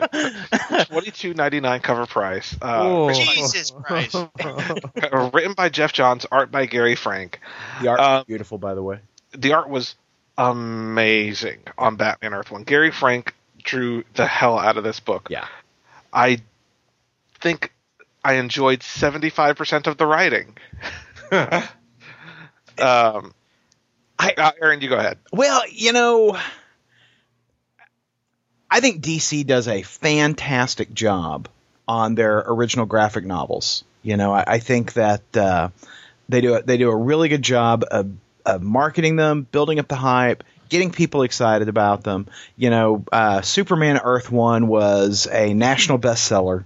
Twenty two ninety nine cover price. Uh, Oh. written, Jesus Christ. by, uh, written by Geoff Johns, art by Gary Frank. The art's Uh, beautiful, by the way. The art was amazing on Batman Earth One. Gary Frank drew the hell out of this book. Yeah. I think I enjoyed seventy five percent of the writing. um, I, uh, Aaron, you go ahead. Well, you know, I think DC does a fantastic job on their original graphic novels. You know, I, I think that uh, they do a, they do a really good job of, of marketing them, building up the hype, getting people excited about them. You know, uh, Superman Earth One was a national bestseller,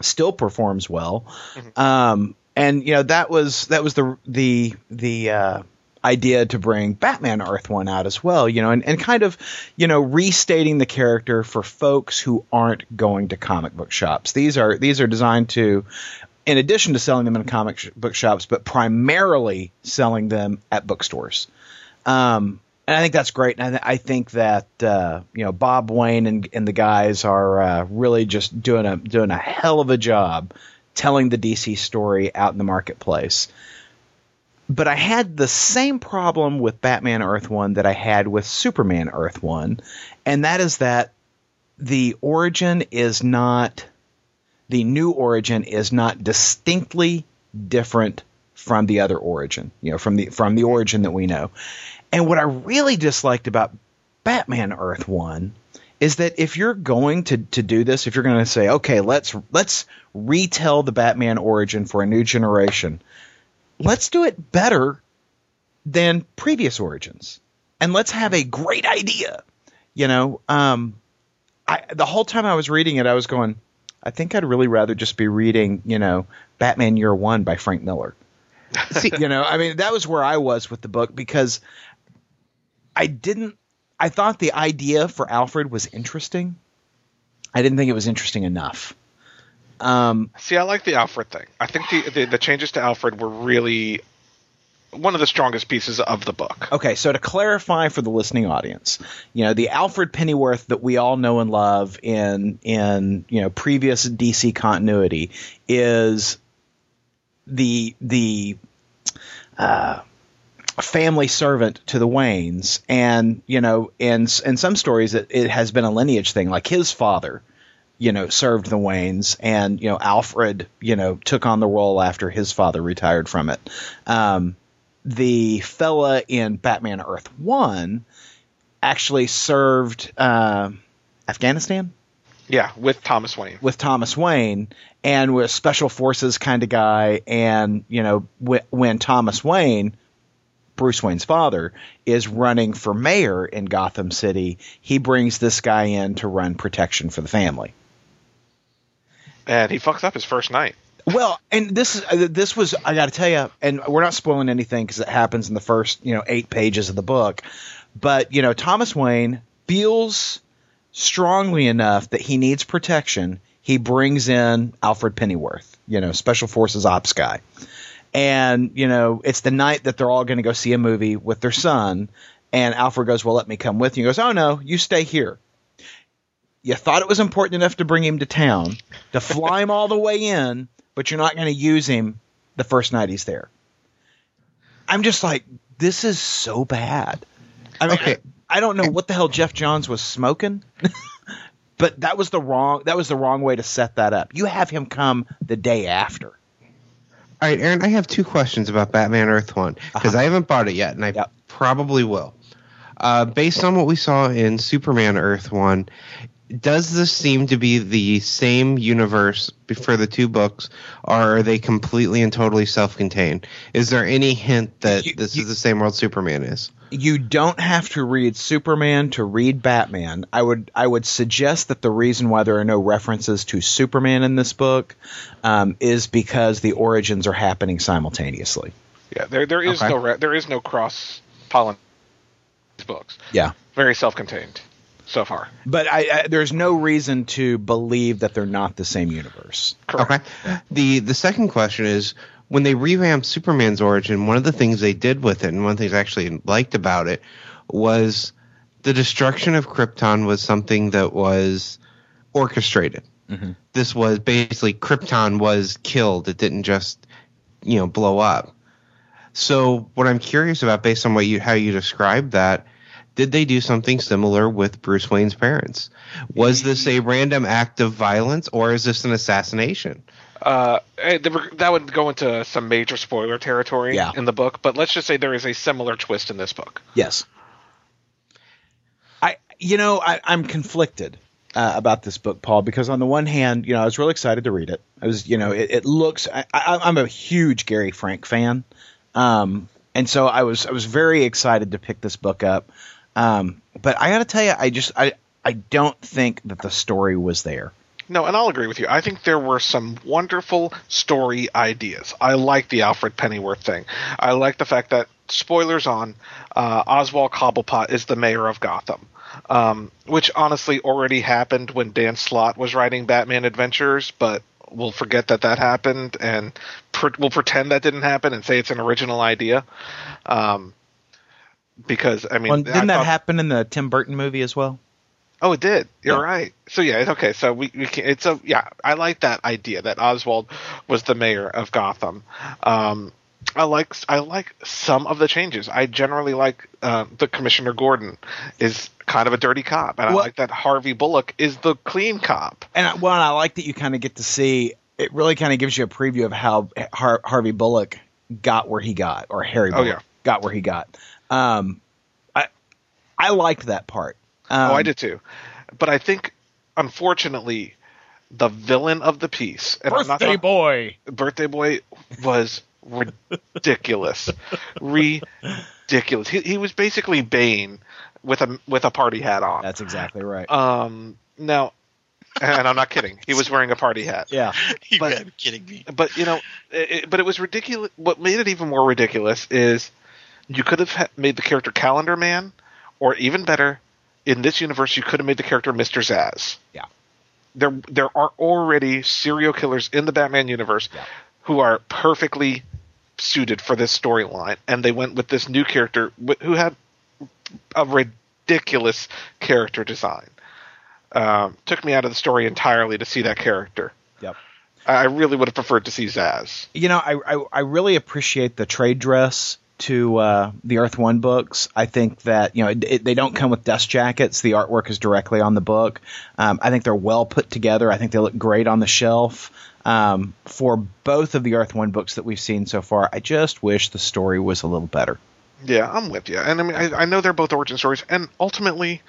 still performs well, um, and you know that was that was the the the uh, idea to bring Batman Earth One out as well, you know, and, and kind of, you know, restating the character for folks who aren't going to comic book shops. These are these are designed to, in addition to selling them in comic sh- book shops, but primarily selling them at bookstores. Um, and I think that's great. And I, I think that uh, you know Bob Wayne and, and the guys are uh, really just doing a doing a hell of a job telling the DC story out in the marketplace but I had the same problem with Batman Earth 1 that I had with Superman Earth 1, and that is that the origin is not the new origin is not distinctly different from the other origin, you know, from the from the origin that we know. And what I really disliked about Batman Earth 1 is that if you're going to to do this, if you're going to say, okay, let's let's retell the Batman origin for a new generation, let's do it better than previous origins. And let's have a great idea you know? Um i the whole time i was reading it i was going i think i'd really rather just be reading you know batman year one by frank miller. See, you know i mean that was where i was with the book because i didn't i thought the idea for alfred was interesting i didn't think it was interesting enough um See, I like the Alfred thing. I think the, the the changes to Alfred were really one of the strongest pieces of the book. Okay, so to clarify for the listening audience, you know, the Alfred Pennyworth that we all know and love in in you know previous DC continuity is the the uh, family servant to the Waynes, and you know, in in some stories it, it has been a lineage thing, like his father. You know, served the Waynes, and you know Alfred. You know, took on the role after his father retired from it. Um, the fella in Batman Earth One actually served uh, Afghanistan Yeah, with Thomas Wayne. with Thomas Wayne and was special forces kind of guy. And you know, wh- when Thomas Wayne, Bruce Wayne's father, is running for mayor in Gotham City, he brings this guy in to run protection for the family. And he fucks up his first night. Well, and this is this was I got to tell you, and we're not spoiling anything because it happens in the first you know eight pages of the book, but you know Thomas Wayne feels strongly enough that he needs protection. He brings in Alfred Pennyworth, you know, Special Forces ops guy, and you know it's the night that they're all going to go see a movie with their son, and Alfred goes, "Well, let me come with you." He goes, "Oh no, you stay here." You thought it was important enough to bring him to town, to fly him all the way in, but you're not going to use him the first night he's there. I'm just like, this is so bad. I mean, Okay. I, I don't know what the hell Geoff Johns was smoking, but that was the wrong that was the wrong way to set that up. You have him come the day after. All right, Aaron, I have two questions about Batman Earth One because I haven't bought it yet, and I Yep. probably will. Uh, based on what we saw in Superman Earth One, does this seem to be the same universe for the two books, or are they completely and totally self-contained? Is there any hint that You- this you- is the same world Superman is? You don't have to read Superman to read Batman. I would I would suggest that the reason why there are no references to Superman in this book um, is because the origins are happening simultaneously. Yeah, there there is Okay. no re- there is no cross pollen books. Yeah. Very self-contained so far. But I, I, there's no reason to believe that they're not the same universe. Correct. Okay. The the second question is when they revamped Superman's origin, one of the things they did with it, and one of the things I actually liked about it, was the destruction of Krypton was something that was orchestrated. Mhm. This was basically Krypton was killed. It didn't just, you know, blow up. So what I'm curious about, based on what you how you described that, did they do something similar with Bruce Wayne's parents? Was this a random act of violence, or is this an assassination? Uh, eh, that would go into some major spoiler territory Yeah. in the book, but let's just say there is a similar twist in this book. Yes. I, you know, I, I'm conflicted uh, about this book, Paul, because on the one hand, you know, I was really excited to read it. I was, you know, it, it looks. I, I, I'm a huge Gary Frank fan, um, and so I was, I was very excited to pick this book up. Um, but I got to tell you, I just, I, I don't think that the story was there. No, and I'll agree with you. I think there were some wonderful story ideas. I like the Alfred Pennyworth thing. I like the fact that spoilers on uh, Oswald Cobblepot is the mayor of Gotham, um, which honestly already happened when Dan Slott was writing Batman Adventures, but we'll forget that that happened and pre- we'll pretend that didn't happen and say it's an original idea. Um, because I mean, Well, didn't that thought- happen in the Tim Burton movie as well? Oh, it did. You're Yeah. right. So yeah, it's okay. So we, we can, it's a yeah. I like that idea that Oswald was the mayor of Gotham. Um, I like I like some of the changes. I generally like uh, the Commissioner Gordon is kind of a dirty cop, and I like that Harvey Bullock is the clean cop. And I, well, and I like that you kind of get to see. It really kind of gives you a preview of how Har- Harvey Bullock got where he got, or Harry Oh, yeah. got where he got. Um, I I liked that part. Um, oh, I did too. But I think, unfortunately, the villain of the piece, and I'm not Birthday talking- boy. Birthday Boy was ridiculous, ridiculous. He, he was basically Bane with a with a party hat on. That's exactly right. Um, now, and I'm not kidding. He was wearing a party hat. yeah. You But- gotta be kidding me. But you know, it, it- but it was ridiculous. What made it even more ridiculous is you could have made the character Calendar Man, or even better, in this universe, you could have made the character Mister Zsasz. Yeah. There, there are already serial killers in the Batman universe Yeah. who are perfectly suited for this storyline, and they went with this new character who had a ridiculous character design. Um, took me out of the story entirely to see that character. Yep. I I really would have preferred to see Zsasz. You know, I, I I really appreciate the trade dress to uh, the Earth One books. I think that you know it, it- they don't come with dust jackets. The artwork is directly on the book. Um, I think they're well put together. I think they look great on the shelf. Um, for both of the Earth One books that we've seen so far, I just wish the story was a little better. Yeah, I'm with you. And I mean, I, I know they're both origin stories, and ultimately,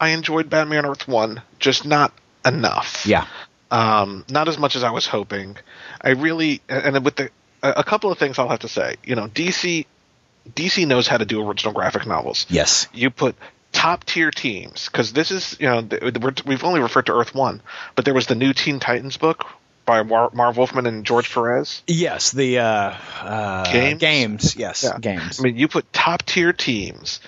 I enjoyed Batman Earth One, just not enough. Yeah. um, not as much as I was hoping. I really, and with the a a couple of things I'll have to say. You know, DC DC knows how to do original graphic novels. Yes. You put top tier teams because this is you know we've only referred to Earth One, but there was the new Teen Titans book by Mar- Marv Wolfman and George Perez. Yes. The uh, uh, Games? Games. Yes. Yeah. Games. I mean, you put top tier teams,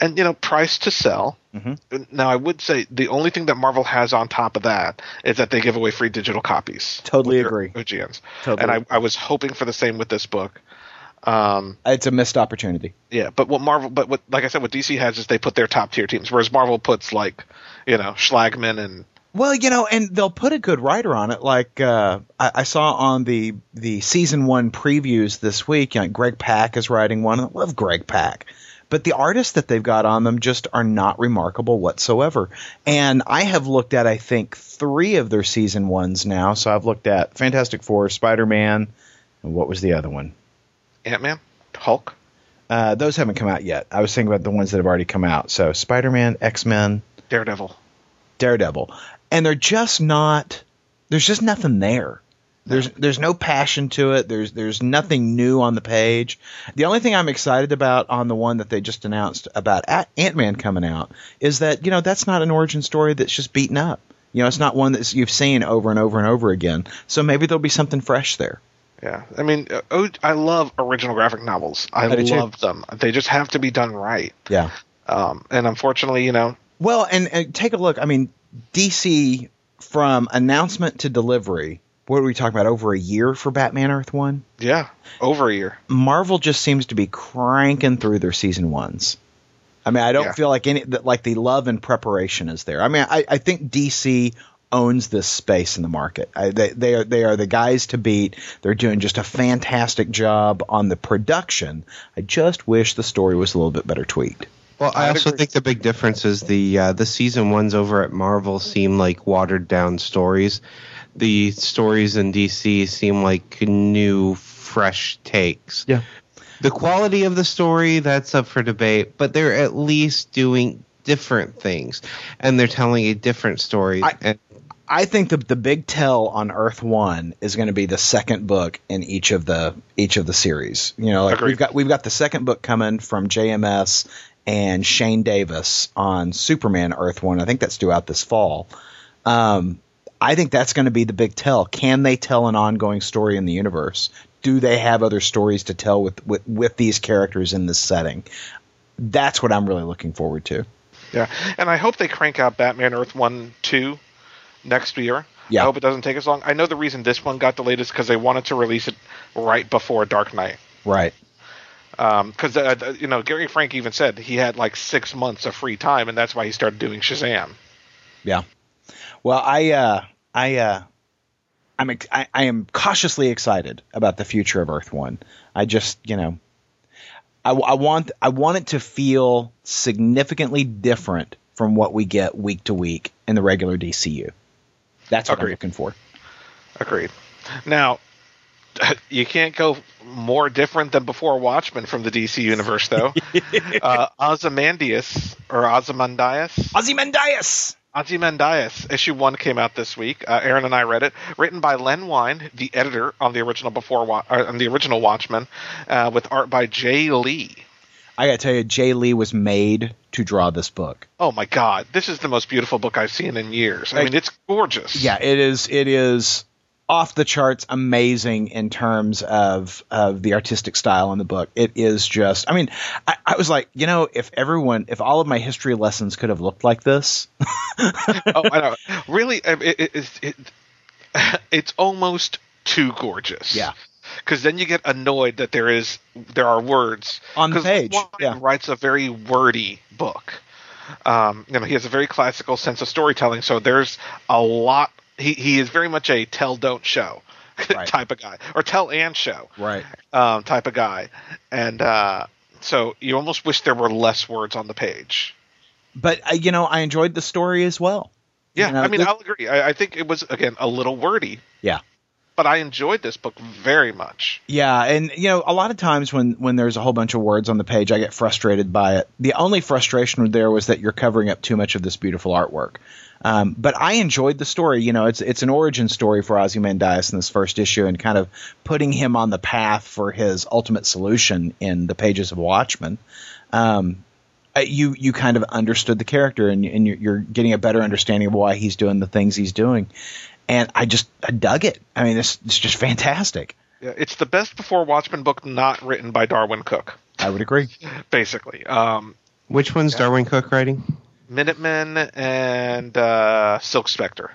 and you know, price to sell. Mhm. Now, I would say the only thing that Marvel has on top of that is that they give away free digital copies. Totally agree. OGNs. Totally. And I, I was hoping for the same with this book. Um, it's a missed opportunity. yeah, but what Marvel, but what, like I said, what DC has is they put their top tier teams, whereas Marvel puts like, you know, Schlagman and Well, you know, and they'll put a good writer on it. Like uh, I, I saw on the the season one previews this week, you know, Greg Pak is writing one. I love Greg Pak, but the artists that they've got on them just are not remarkable whatsoever. And I have looked at, I think, three of their season ones now. So I've looked at Fantastic Four, Spider Man, and what was the other one? Ant Man, Hulk. Uh, those haven't come out yet. I was thinking about the ones that have already come out. So Spider Man, X Men, Daredevil. Daredevil, and they're just not. There's just nothing there. There's there's no passion to it. There's there's nothing new on the page. The only thing I'm excited about on the one that they just announced about Ant Man coming out is that you know that's not an origin story that's just beaten up. You know, it's not one that you've seen over and over and over again. So maybe there'll be something fresh there. Yeah, I mean, uh, oh, I love original graphic novels. I love them. They just have to be done right. Yeah. Um, and unfortunately, you know, Well, and, and take a look. I mean, DC from announcement to delivery. What are we talking about? Over a year for Batman Earth One. yeah, over a year. Marvel just seems to be cranking through their season ones. I mean, I don't Yeah. feel like any that like the love and preparation is there. I mean, I, I think DC owns this space in the market. I, they they are they are the guys to beat. They're doing just a fantastic job on the production. I just wish the story was a little bit better tweaked. Well, I also think the big difference is the uh, the season ones over at Marvel seem like watered down stories. The stories in DC seem like new, fresh takes. Yeah. The quality of the story that's up for debate, but they're at least doing different things, and they're telling a different story. I- and I think the the big tell on Earth One is going to be the second book in each of the each of the series. You know, like Agreed. we've got we've got the second book coming from JMS and Shane Davis on Superman Earth One. I think that's due out this fall. Um, I think that's going to be the big tell. Can they tell an ongoing story in the universe? Do they have other stories to tell with with, with these characters in this setting? That's what I'm really looking forward to. Yeah, and I hope they crank out Batman Earth One Two next year. Yeah. I hope it doesn't take as long. I know the reason this one got delayed is because they wanted to release it right before Dark Knight. Right. Because uh, you know Gary Frank even said he had like six months of free time, and that's why he started doing Shazam. Yeah. Well, I, uh, I, uh, I'm, ex- I, I am cautiously excited about the future of Earth One. I just, you know, I, I want, I want it to feel significantly different from what we get week to week in the regular DCU. That's what I'm Agreed. looking for. Agreed. Now, you can't go more different than before Watchmen from the DC universe, though. uh, Ozymandias or Ozymandias, Ozymandias. Ozymandias issue one came out this week. Uh, Aaron and I read it, written by Len Wein, the editor on the original before Wa- uh, on the original Watchmen, uh, with art by Jay Lee. I got to tell you, Jay Lee was made to draw this book. Oh my God, this is the most beautiful book I've seen in years. I mean, it's gorgeous. Yeah, it is. It is off the charts amazing in terms of of the artistic style in the book. It is just. I mean, I, I was like, you know, if everyone, if all of my history lessons could have looked like this, oh, I know. Really, um, it, it, it, it, it's almost too gorgeous. Yeah. Because then you get annoyed that there is there are words On the page, yeah. writes a very wordy book. Um, you know, he has a very classical sense of storytelling. So there's a lot. He he is very much a tell don't show Right. type of guy, or tell and show right? um, type of guy, and uh, so you almost wish there were less words on the page. But uh, you know, I enjoyed the story as well. Yeah, You know, I mean, this- I'll agree. I, I think it was again a little wordy, Yeah. But I enjoyed this book very much. Yeah, and you know, a lot of times when when there's a whole bunch of words on the page, I get frustrated by it. The only frustration there was that you're covering up too much of this beautiful artwork. Um, but I enjoyed the story. You know, it's it's an origin story for Ozymandias in this first issue, and kind of putting him on the path for his ultimate solution in the pages of Watchmen. Um, uh, you you kind of understood the character, and, and you're, you're getting a better understanding of why he's doing the things he's doing. And I just I dug it. I mean, it's it's just fantastic. Yeah, it's the best before Watchmen book not written by Darwyn Cooke, I would agree. basically. Um, which one's Darwyn Cooke writing? Minutemen and uh, Silk Spectre.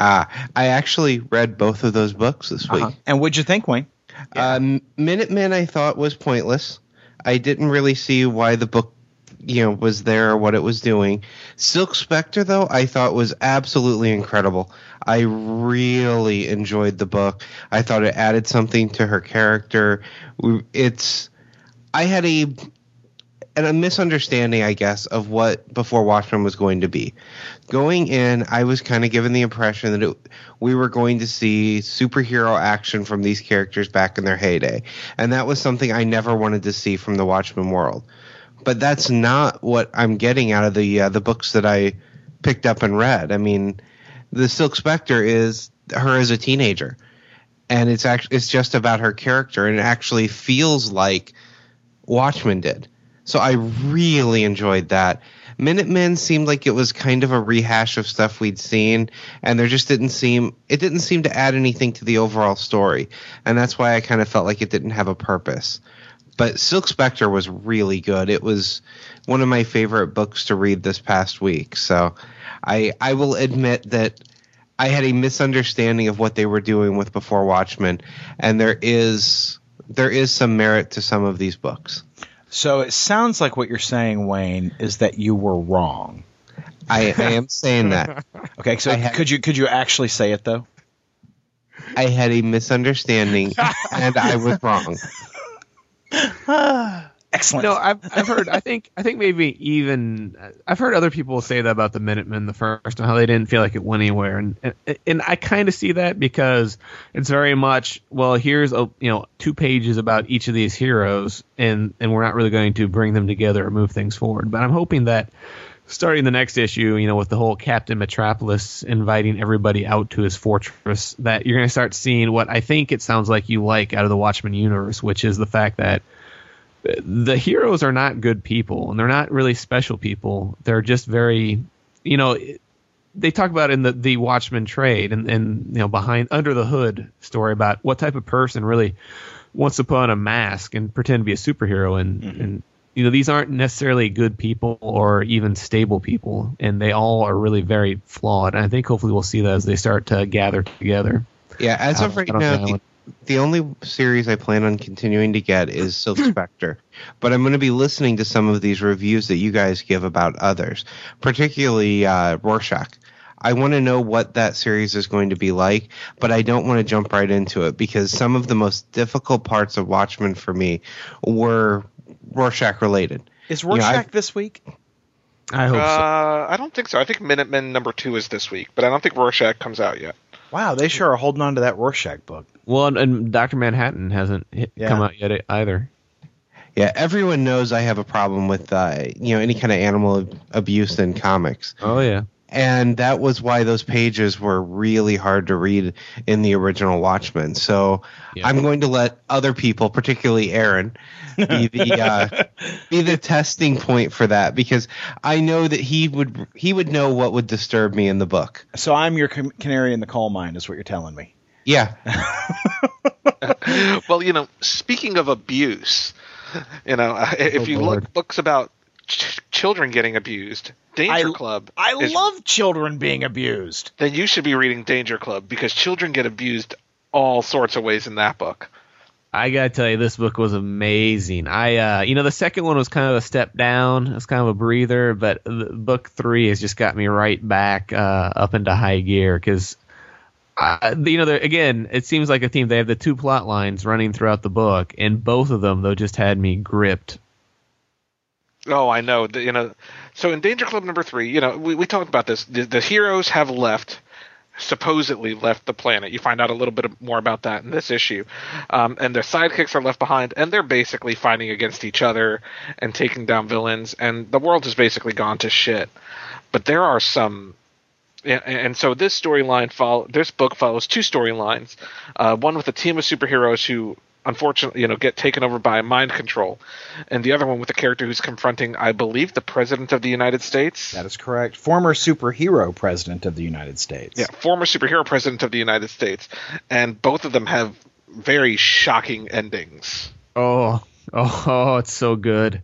Ah, I actually read both of those books this week. Uh-huh. And what'd you think, Wayne? Um, Minutemen I thought was pointless. I didn't really see why the book, you know, was there what it was doing. Silk Spectre though, I thought was absolutely incredible. I really enjoyed the book. I thought it added something to her character. It's I had a and a misunderstanding, I guess, of what Before Watchmen was going to be. Going in, I was kind of given the impression that it, we were going to see superhero action from these characters back in their heyday, and that was something I never wanted to see from the Watchmen world. But that's not what I'm getting out of the uh, the books that I picked up and read. I mean, the Silk Spectre is her as a teenager, and it's actually it's just about her character, and it actually feels like Watchmen did. So I really enjoyed that. Minutemen seemed like it was kind of a rehash of stuff we'd seen, and there just didn't seem it didn't seem to add anything to the overall story, and that's why I kind of felt like it didn't have a purpose. But Silk Spectre was really good. It was one of my favorite books to read this past week. So I I will admit that I had a misunderstanding of what they were doing with Before Watchmen, and there is there is some merit to some of these books. So it sounds like what you're saying, Wayne, is that you were wrong. I, I am saying that. Okay, so had- could you could you actually say it though? I had a misunderstanding and I was wrong. Excellent. No, I've I've heard. I think I think maybe even I've heard other people say that about the Minutemen the first and how they didn't feel like it went anywhere, and and, and I kind of see that because it's very much well here's a you know two pages about each of these heroes, and and we're not really going to bring them together or move things forward. But I'm hoping that starting the next issue, you know, with the whole Captain Metropolis inviting everybody out to his fortress, that you're going to start seeing what I think it sounds like you like out of the Watchmen universe, which is the fact that the heroes are not good people and they're not really special people. They're just very, you know, they talk about in the the Watchmen trade and and you know behind under the hood story about what type of person really wants to put on a mask and pretend to be a superhero and mm-hmm. and you know these aren't necessarily good people or even stable people and they all are really very flawed and I think hopefully we'll see that as they start to gather together. Yeah, as of right now, the, the only series I plan on continuing to get is Silk Spectre. But I'm going to be listening to some of these reviews that you guys give about others, particularly uh, Rorschach. I want to know what that series is going to be like, but I don't want to jump right into it because some of the most difficult parts of Watchmen for me were Rorschach related. is you know, Rorschach this week? I hope so. Uh, I don't think so. I think Minutemen number two is this week, but I don't think Rorschach comes out yet. Wow, they sure are holding on to that Rorschach book. Well, and, and Doctor Manhattan hasn't hit, Yeah. come out yet either. Yeah, everyone knows I have a problem with uh, you know any kind of animal abuse in comics. Oh yeah. And that was why those pages were really hard to read in the original Watchmen. So Yeah. I'm going to let other people, particularly Aaron, be the uh, be the testing point for that because I know that he would he would know what would disturb me in the book. So I'm your canary in the coal mine, is what you're telling me. Yeah, well, you know, speaking of abuse, you know, if Oh, you Lord. look books about ch- children getting abused, Danger I- Club. I is- love children being abused. Then you should be reading Danger Club because children get abused all sorts of ways in that book. I gotta tell you, this book was amazing. I, uh, you know, the second one was kind of a step down. It's kind of a breather, but the, book three has just got me right back uh, up into high gear because, you know, again, it seems like a theme. They have the two plot lines running throughout the book, and both of them though just had me gripped. Oh, I know. The, you know, so in Danger Club number three, you know, we, we talked about this. The, the heroes have left, supposedly left the planet. You find out a little bit more about that in this issue, um, and their sidekicks are left behind, and they're basically fighting against each other and taking down villains, and the world has basically gone to shit. But there are some. And so this storyline follow this book follows two storylines, uh, one with a team of superheroes who unfortunately you know get taken over by mind control, and the other one with a character who's confronting, I believe, the president of the United States. That is correct. Former superhero president of the United States. Yeah, former superhero president of the United States, and both of them have very shocking endings. Oh, oh, oh, it's so good.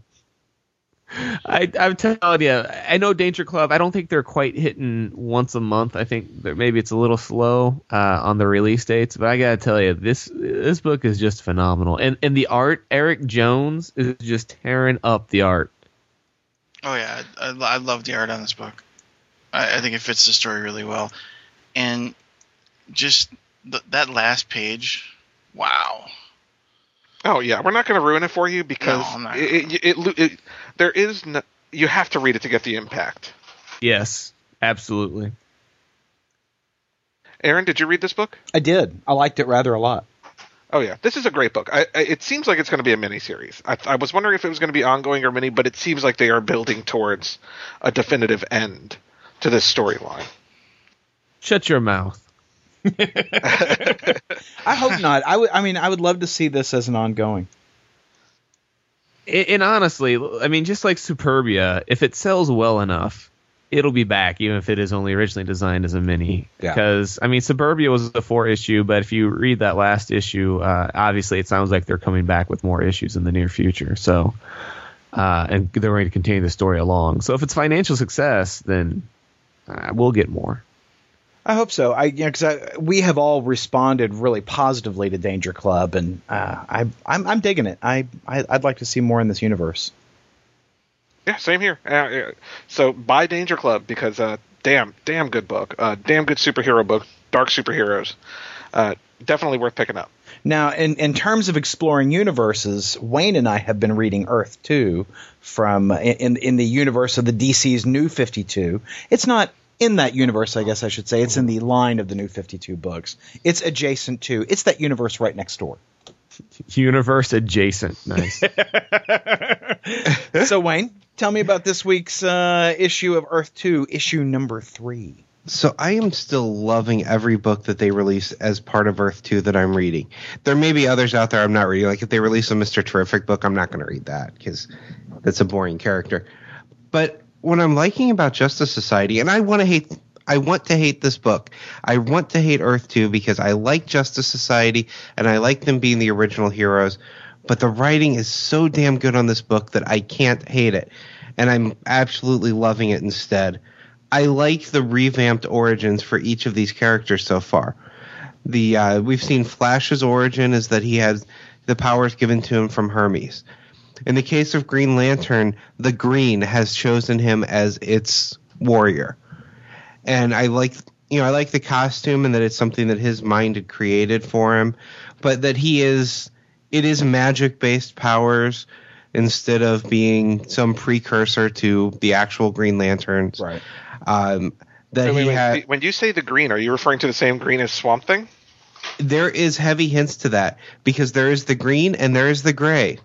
I, I'm telling you, I know Danger Club. I don't think they're quite hitting once a month. I think that maybe it's a little slow uh, on the release dates, but I gotta tell you, this this book is just phenomenal. And and the art, Eric Jones is just tearing up the art. Oh yeah, I, I, I love the art on this book. I, I think it fits the story really well, and just th- that last page, wow. Oh yeah, we're not going to ruin it for you because No, I'm not it, it, it, it- there is no, you have to read it to get the impact. Yes, absolutely. Aaron, did you read this book? I did. I liked it rather a lot. Oh yeah, this is a great book. I, I, it seems like it's going to be a miniseries. I, I was wondering if it was going to be ongoing or mini, but it seems like they are building towards a definitive end to this storyline. Shut your mouth. I hope not. I would. I mean, I would love to see this as an ongoing. And and honestly, I mean, just like Supurbia, if it sells well enough, it'll be back, even if it is only originally designed as a mini. Yeah. Because I mean, Supurbia was a four issue, but if you read that last issue, uh, obviously it sounds like they're coming back with more issues in the near future. So, uh, and they're going to continue the story along. So if it's financial success, then uh, we'll get more. I hope so. I you know, we have all responded really positively to Danger Club, and uh, I I'm, I'm digging it. I, I I'd like to see more in this universe. Yeah, same here. Uh, so buy Danger Club because uh, damn, damn good book. Uh, damn good superhero book. Dark superheroes. Uh, definitely worth picking up. Now, in, in terms of exploring universes, Wayne and I have been reading Earth 2 from in in the universe of the DC's New 52. It's not in that universe, I guess I should say. It's in the line of the New 52 books. It's adjacent to. It's that universe right next door. Universe adjacent. Nice. so Wayne, tell me about this week's uh, issue of Earth 2, issue number 3. So I am still loving every book that they release as part of Earth 2 that I'm reading. There may be others out there I'm not reading. Like if they release a Mr. Terrific book, I'm not going to read that because that's a boring character. But what I'm liking about Justice Society, and I want to hate I want to hate this book. I want to hate Earth 2 because I like Justice Society and I like them being the original heroes, but the writing is so damn good on this book that I can't hate it. And I'm absolutely loving it instead. I like the revamped origins for each of these characters so far. The uh, we've seen Flash's origin is that he has the powers given to him from Hermes. In the case of Green Lantern, the Green has chosen him as its warrior, and I like you know I like the costume and that it's something that his mind had created for him, but that he is it is magic based powers instead of being some precursor to the actual Green Lanterns. Right. Um, that Wait, wait, he wait. had, When you say the green, are you referring to the same green as Swamp Thing? there is heavy hints to that because there is the green and there is the gray.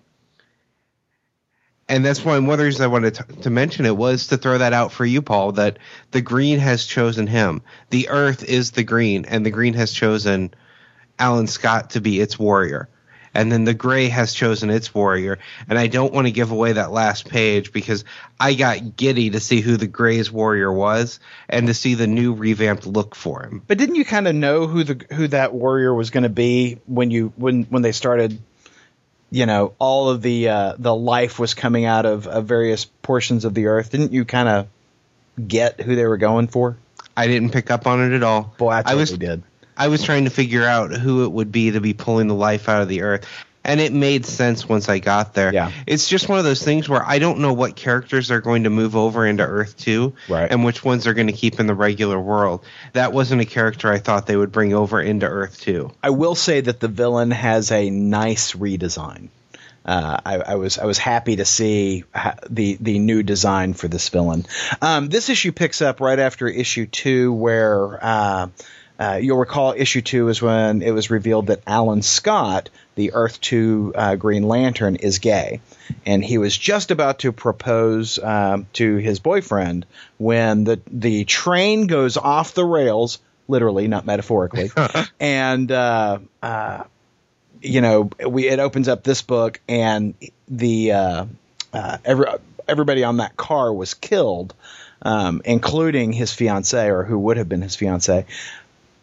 And that's one of the reasons I wanted to, to mention it was to throw that out for you, Paul, that the green has chosen him. The earth is the green, and the green has chosen Alan Scott to be its warrior. And then the gray has chosen its warrior. And I don't want to give away that last page because I got giddy to see who the gray's warrior was and to see the new revamped look for him. But didn't you kind of know who the who that warrior was going to be when you when when they started? You know, all of the uh, the life was coming out of, of various portions of the earth. Didn't you kind of get who they were going for? I didn't pick up on it at all. Boy, I I was did. I was trying to figure out who it would be to be pulling the life out of the earth. And it made sense once I got there. Yeah. It's just one of those things where I don't know what characters are going to move over into Earth 2 Right. and which ones are going to keep in the regular world. That wasn't a character I thought they would bring over into Earth 2. I will say that the villain has a nice redesign. Uh, I, I was I was happy to see ha- the the new design for this villain. Um, this issue picks up right after issue two, where uh, uh, you'll recall issue two is when it was revealed that Alan Scott, the Earth Two uh, Green Lantern, is gay, and he was just about to propose um, to his boyfriend when the the train goes off the rails, literally, not metaphorically, and uh, uh, you know, we it opens up this book and the uh, uh, every, everybody on that car was killed, um, including his fiancee or who would have been his fiancee.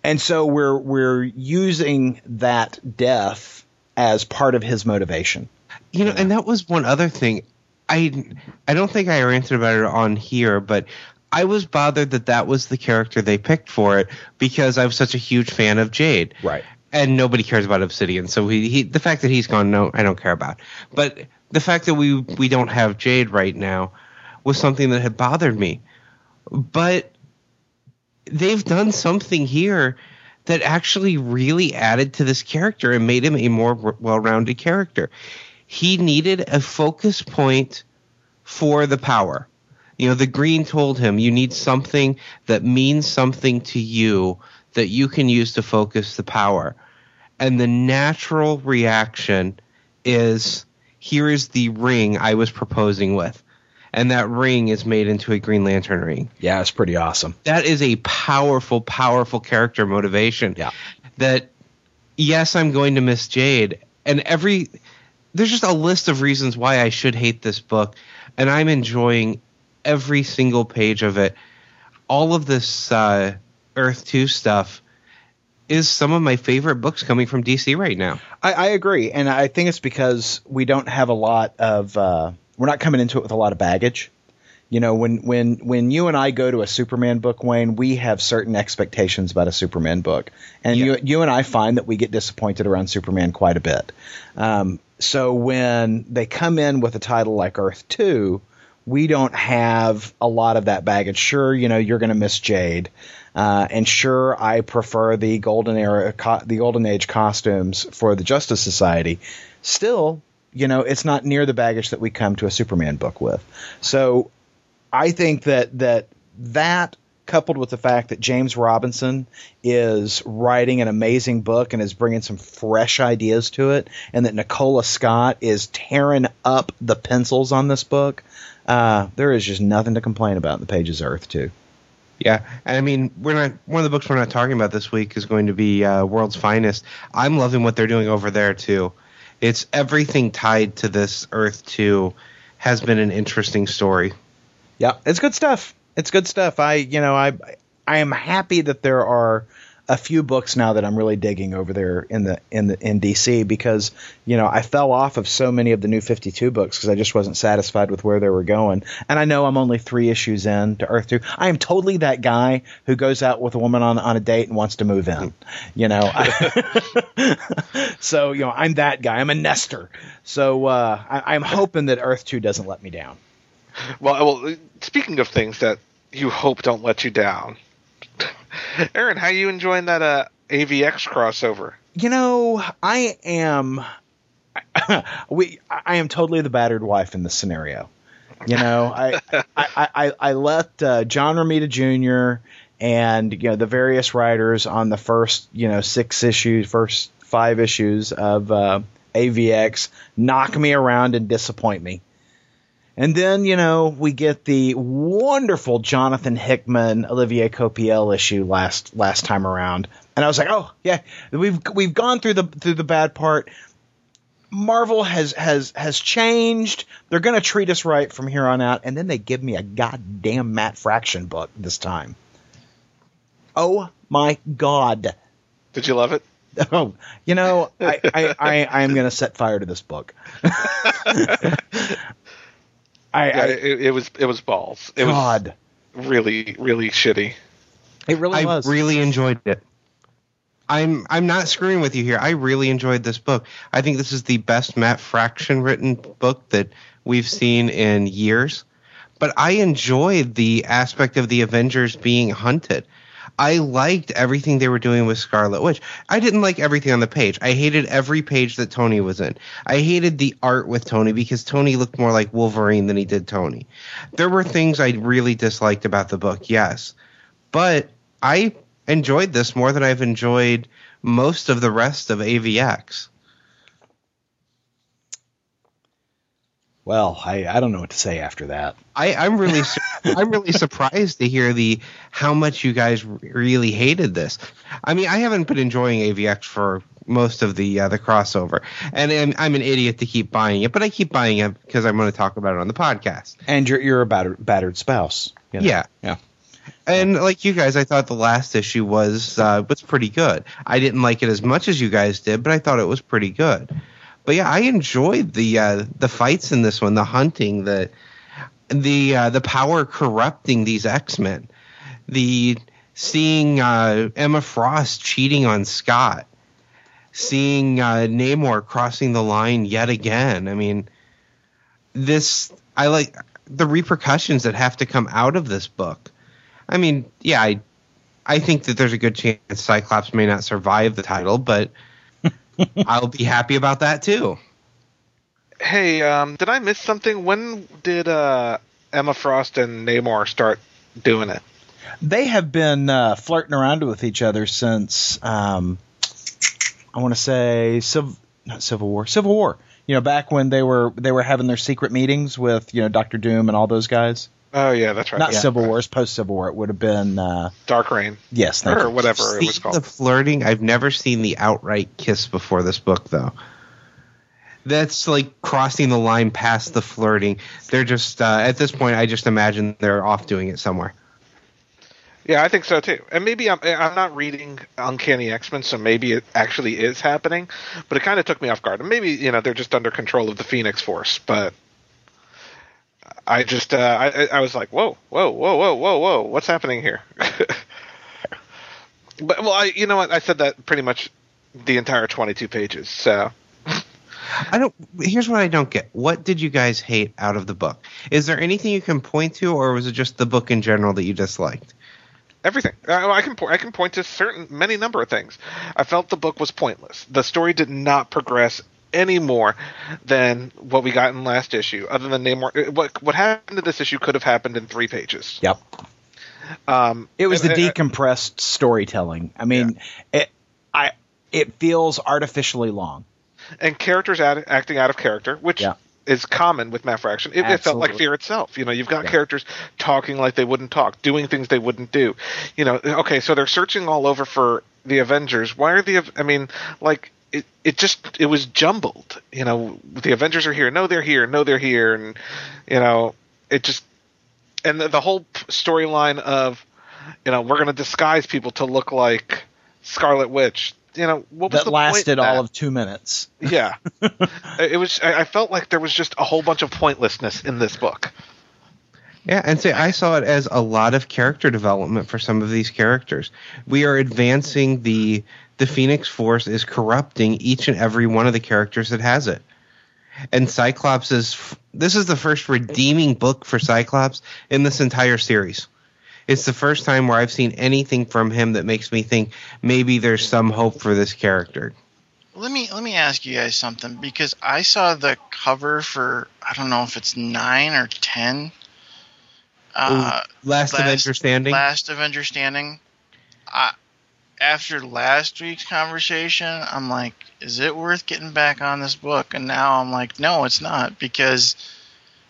And so we're we're using that death as part of his motivation. You know, and that was one other thing. I I don't think I ranted about it on here, but I was bothered that that was the character they picked for it because I was such a huge fan of Jade. Right. And nobody cares about Obsidian, so he, he the fact that he's gone, no, I don't care about. But the fact that we we don't have Jade right now was something that had bothered me. But they've done something here that actually really added to this character and made him a more well-rounded character. He needed a focus point for the power. You know, the green told him you need something that means something to you that you can use to focus the power. And the natural reaction is here is the ring I was proposing with. And that ring is made into a Green Lantern ring Yeah, it's pretty awesome. that is a powerful, powerful character motivation. Yeah. That yes, I'm going to miss Jade, and every there's just a list of reasons why I should hate this book, and I'm enjoying every single page of it. All of this uh, Earth Two stuff is some of my favorite books coming from DC right now. I, I agree, and I think it's because we don't have a lot of uh, we're not coming into it with a lot of baggage. You know, when when when you and I go to a Superman book, Wayne, we have certain expectations about a Superman book, and you you and I find that we get disappointed around Superman quite a bit. Um, so when they come in with a title like Earth Two, we don't have a lot of that baggage. Sure, you know you're going to miss Jade, uh, and sure I prefer the golden era, co- the golden age costumes for the Justice Society. Still, you know it's not near the baggage that we come to a Superman book with. So I think that that that coupled with the fact that James Robinson is writing an amazing book and is bringing some fresh ideas to it, and that Nicola Scott is tearing up the pencils on this book, uh, there is just nothing to complain about in the pages of Earth Two. Yeah, and I mean, we're not one of the books we're not talking about this week is going to be uh, World's Finest. I'm loving what they're doing over there too. It's everything tied to this Earth Two has been an interesting story. Yeah, it's good stuff. It's good stuff. I, you know, I, I am happy that there are a few books now that I'm really digging over there in the in the in DC because you know I fell off of so many of the new 52 books because I just wasn't satisfied with where they were going. And I know I'm only three issues in to Earth Two. I am totally that guy who goes out with a woman on on a date and wants to move in. You know, so you know I'm that guy. I'm a nester. So uh, I, I'm hoping that Earth Two doesn't let me down. Well, well, speaking of things that you hope don't let you down, Aaron, how you enjoying that uh, AVX crossover? You know, I am. we, I am totally the battered wife in this scenario. You know, I, I, I, I let uh, John Romita Jr. and you know the various writers on the first you know six issues, first five issues of uh, AVX knock me around and disappoint me. And then, you know, we get the wonderful Jonathan Hickman Olivier Coipel issue last last time around. And I was like, "Oh, yeah, we've we've gone through the through the bad part. Marvel has has has changed. They're going to treat us right from here on out." And then they give me a goddamn Matt Fraction book this time. Oh my god. Did you love it? Oh, you know, I, I, I, I am going to set fire to this book. I, Yeah, I it, it was it was balls. It God, was really really shitty. it really I was. really enjoyed it. I'm I'm not screwing with you here. I really enjoyed this book. I think this is the best Matt Fraction written book that we've seen in years. But I enjoyed the aspect of the Avengers being hunted. I liked everything they were doing with Scarlet Witch. I didn't like everything on the page. I hated every page that Tony was in. I hated the art with Tony because Tony looked more like Wolverine than he did Tony. There were things I really disliked about the book, yes. But I enjoyed this more than I've enjoyed most of the rest of AVX. Well, I, I don't know what to say after that. I, I'm really I'm really surprised to hear the how much you guys really hated this. I mean, I haven't been enjoying AVX for most of the uh, the crossover, and, and I'm an idiot to keep buying it, but I keep buying it because I'm going to talk about it on the podcast. And you're you're a battered, battered spouse. you know? Yeah. yeah. And like you guys, I thought the last issue was uh, was pretty good. I didn't like it as much as you guys did, but I thought it was pretty good. But yeah, I enjoyed the uh, the fights in this one, the hunting, the the uh, the power corrupting these X Men, the seeing uh, Emma Frost cheating on Scott, seeing uh, Namor crossing the line yet again. I mean, this I like the repercussions that have to come out of this book. I mean, yeah, I I think that there's a good chance Cyclops may not survive the title, but I'll be happy about that too. Hey, um, did I miss something? When did uh, Emma Frost and Namor start doing it? They have been uh, flirting around with each other since um, I want to say Civ- not Civil War, Civil War. You know, back when they were they were having their secret meetings with you know Doctor Doom and all those guys. Oh yeah, that's right. Not Yeah. Civil War, it's post Civil War. It would have been uh, Dark Reign yes, thank or you. whatever it was called. the flirting. I've never seen the outright kiss before this book, though. That's like crossing the line past the flirting. They're just uh, at this point. I just imagine they're off doing it somewhere. Yeah, I think so too. And maybe I'm I'm not reading Uncanny X Men, so maybe it actually is happening. But it kind of took me off guard. And maybe you know they're just under control of the Phoenix Force. But I just uh, I I was like, whoa, whoa, whoa, whoa, whoa, whoa, what's happening here? but well, I you know what I said that pretty much the entire 22 pages. So I don't. Here's what I don't get. What did you guys hate out of the book? Is there anything you can point to, or was it just the book in general that you disliked? everything. Uh, I can I can point to certain many number of things. I felt the book was pointless. The story did not progress any more than what we got in last issue. Other than Namor, uh, what what happened in this issue could have happened in three pages. Yep. Um, It was the and- and- decompressed storytelling. I mean, it I it feels artificially long. and characters act, acting out of character, which Yeah. is common with Matt Fraction. It, it felt like Fear itself. You know, you've got Yeah. characters talking like they wouldn't talk, doing things they wouldn't do. You know, okay, so they're searching all over for the Avengers. Why are the? I mean, like it, it just it was jumbled. You know, the Avengers are here. No, they're here. No, they're here. And you know, it just and the, the whole storyline of you know we're going to disguise people to look like Scarlet Witch. You know, what was That the point in lasted that? all of two minutes. Yeah, it was. I I felt like there was just a whole bunch of pointlessness in this book. Yeah, and say I saw it as a lot of character development for some of these characters. We are advancing the the Phoenix Force is corrupting each and every one of the characters that has it. And Cyclops is this is the first redeeming book for Cyclops in this entire series. It's the first time where I've seen anything from him that makes me think maybe there's some hope for this character. Let me let me ask you guys something because I saw the cover for I don't know if it's nine or ten. Uh, Last, Last- Avenger standing. Last Avenger Standing. I, after last week's conversation, I'm like, is it worth getting back on this book? And now I'm like, no, it's not because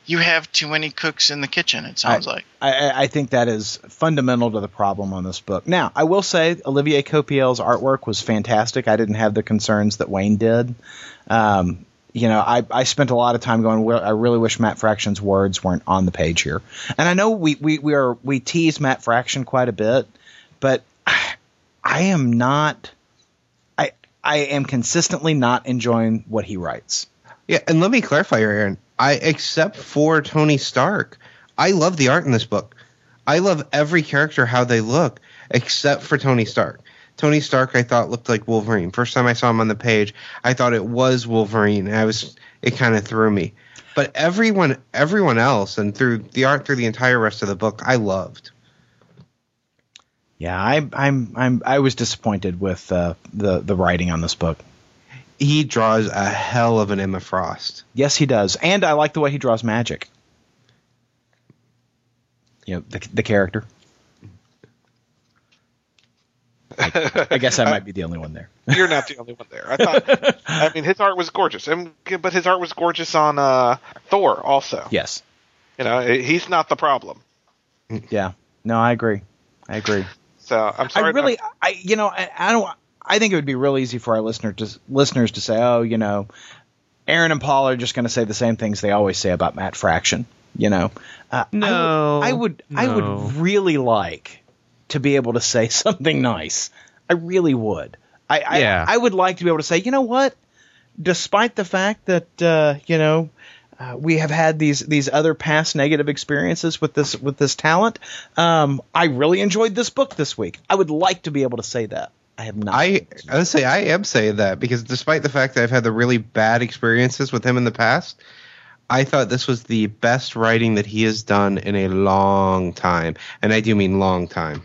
you have too many cooks in the kitchen. It sounds like. I, I- I think that is fundamental to the problem on this book. Now, I will say Olivier Coipel's artwork was fantastic. I didn't have the concerns that Wayne did. Um, you know, I, I spent a lot of time going. Well, I really wish Matt Fraction's words weren't on the page here. And I know we we we are we tease Matt Fraction quite a bit, but I am not. I I am consistently not enjoying what he writes. Yeah, and let me clarify, here, Aaron. I except for Tony Stark, I love the art in this book. I love every character how they look, except for Tony Stark. Tony Stark, I thought looked like Wolverine. First time I saw him on the page, I thought it was Wolverine. I was, it kind of threw me. But everyone, everyone else, and through the art through the entire rest of the book, I loved. Yeah, I, I'm I'm I was disappointed with uh, the the writing on this book. He draws a hell of an Emma Frost. Yes, he does, and I like the way he draws magic. You know, the the character. I, I guess I might be the only one there. You're not the only one there. I thought. I mean, his art was gorgeous, and but his art was gorgeous on uh, Thor also. Yes. You know, he's not the problem. Yeah. No, I agree. I agree. So I'm sorry. I really, I you know, I, I don't. I think it would be real easy for our listener to listeners to say, oh, you know, Aaron and Paul are just going to say the same things they always say about Matt Fraction. You know, uh, No, I would, I would, I would really like to be able to say something nice. I really would. I, I, Yeah. I would like to be able to say, you know what? Despite the fact that uh, you know uh, we have had these these other past negative experiences with this with this talent, um, I really enjoyed this book this week. I would like to be able to say that. I have not. I I say I am saying that because despite the fact that I've had the really bad experiences with him in the past, I thought this was the best writing that he has done in a long time, and I do mean long time.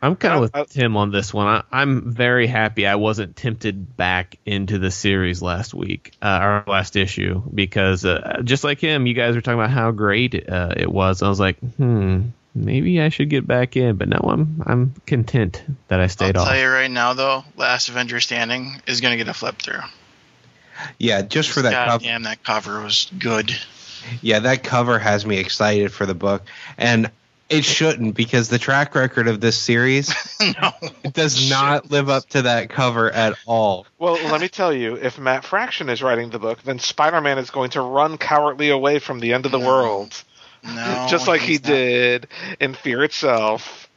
I'm kind of with I- I- Tim on this one. I, I'm very happy I wasn't tempted back into the series last week uh, or last issue because uh, just like him, you guys were talking about how great uh, it was. I was like, hmm, maybe I should get back in, but no, I'm I'm content that I I'll stayed off. tell you right now, though, Last Avenger Standing is going to get a flip through. Yeah, just for that God cover. damn, that cover was good. Yeah, that cover has me excited for the book, and it shouldn't because the track record of this series no, it does not live up to that cover at all. Well, let me tell you, if Matt Fraction is writing the book, then Spider-Man is going to run cowardly away from the end of the No. world, no, just like he not. did in Fear itself.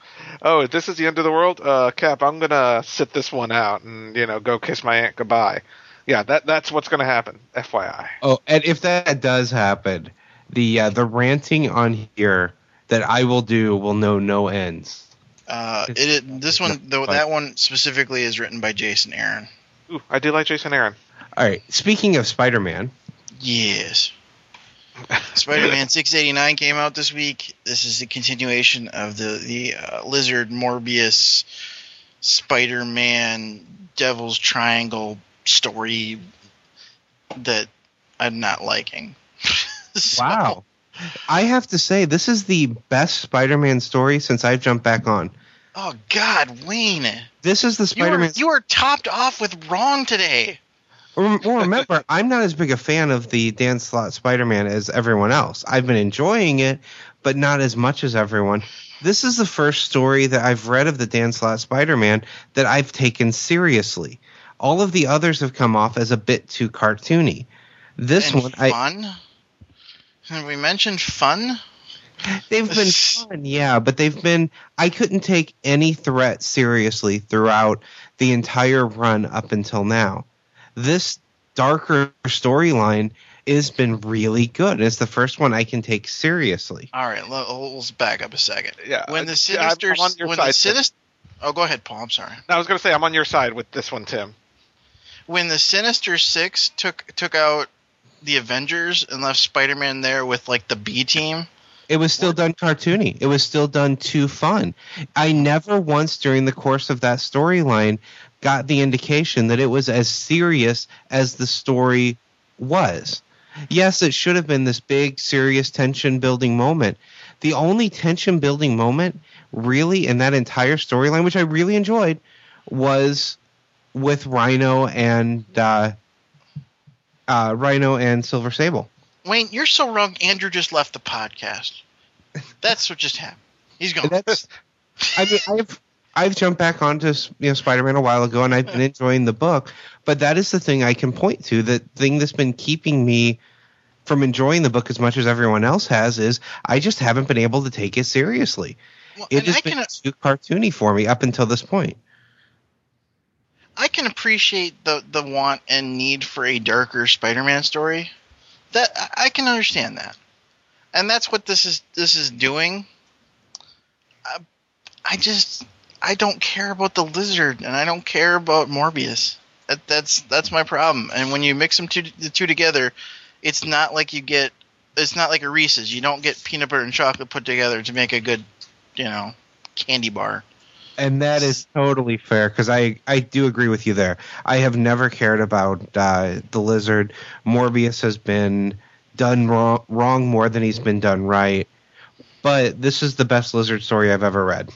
Oh, this is the end of the world. Uh, Cap, I'm gonna sit this one out and you know go kiss my aunt goodbye. Yeah, that that's what's gonna happen. FYI. Oh, and if that does happen, the uh, the ranting on here that I will do will know no ends. Uh, it, it this one, though, that one specifically is written by Jason Aaron. Ooh, I do like Jason Aaron. All right. Speaking of Spider-Man, Yes. Spider-Man 689 came out this week. This is the continuation of the the uh, Lizard Morbius Spider-Man Devil's Triangle story that I'm not liking. So- wow. I have to say this is the best Spider-Man story since I've jumped back on. Oh God, Wayne, This is the Spider-Man. you are topped off with wrong today. Well, remember, I'm not as big a fan of the Dan Slott Spider-Man as everyone else. I've been enjoying it, but not as much as everyone. This is the first story that I've read of the Dan Slott Spider-Man that I've taken seriously. All of the others have come off as a bit too cartoony. This and one, I, fun. Have we mentioned fun? they've been fun, yeah, but they've been. I couldn't take any threat seriously throughout the entire run up until now. This darker storyline has been really good. It's the first one I can take seriously. All right, let, let's back up a second. Yeah, When the uh, yeah, I'm- Sinister, I'm on your when side, the Tim. Sinister, oh, go ahead, Paul. I'm sorry. I was going to say I'm on your side with this one, Tim. When the Sinister Six took took out the Avengers and left Spider-Man there with like the B team, It was still done cartoony. It was still done too fun. I never once during the course of that storyline got the indication that it was as serious as the story was. Yes, it should have been this big, serious tension building moment. The only tension building moment, really, in that entire storyline, which I really enjoyed, was with Rhino and uh, uh, Rhino and Silver Sable. Wayne, you're so wrong. Andrew just left the podcast. That's what just happened. He's gone. That's. I mean, I've I've jumped back onto you know Spider-Man a while ago, and I've been enjoying the book. But that is the thing I can point to. The thing that's been keeping me from enjoying the book as much as everyone else has is I just haven't been able to take it seriously. Well, It has been can too cartoony for me up until this point. I can appreciate the the want and need for a darker Spider-Man story. That I- can understand that, and that's what this is this is doing. I, I just I don't care about the lizard, and I don't care about Morbius. That, that's that's my problem. And when you mix them two the two together, it's not like you get it's not like a Reese's. You don't get peanut butter and chocolate put together to make a good, you know, candy bar. And that is totally fair because I, I do agree with you there. I have never cared about uh, the lizard. Morbius has been done wrong, wrong more than he's been done right. But this is the best lizard story I've ever read.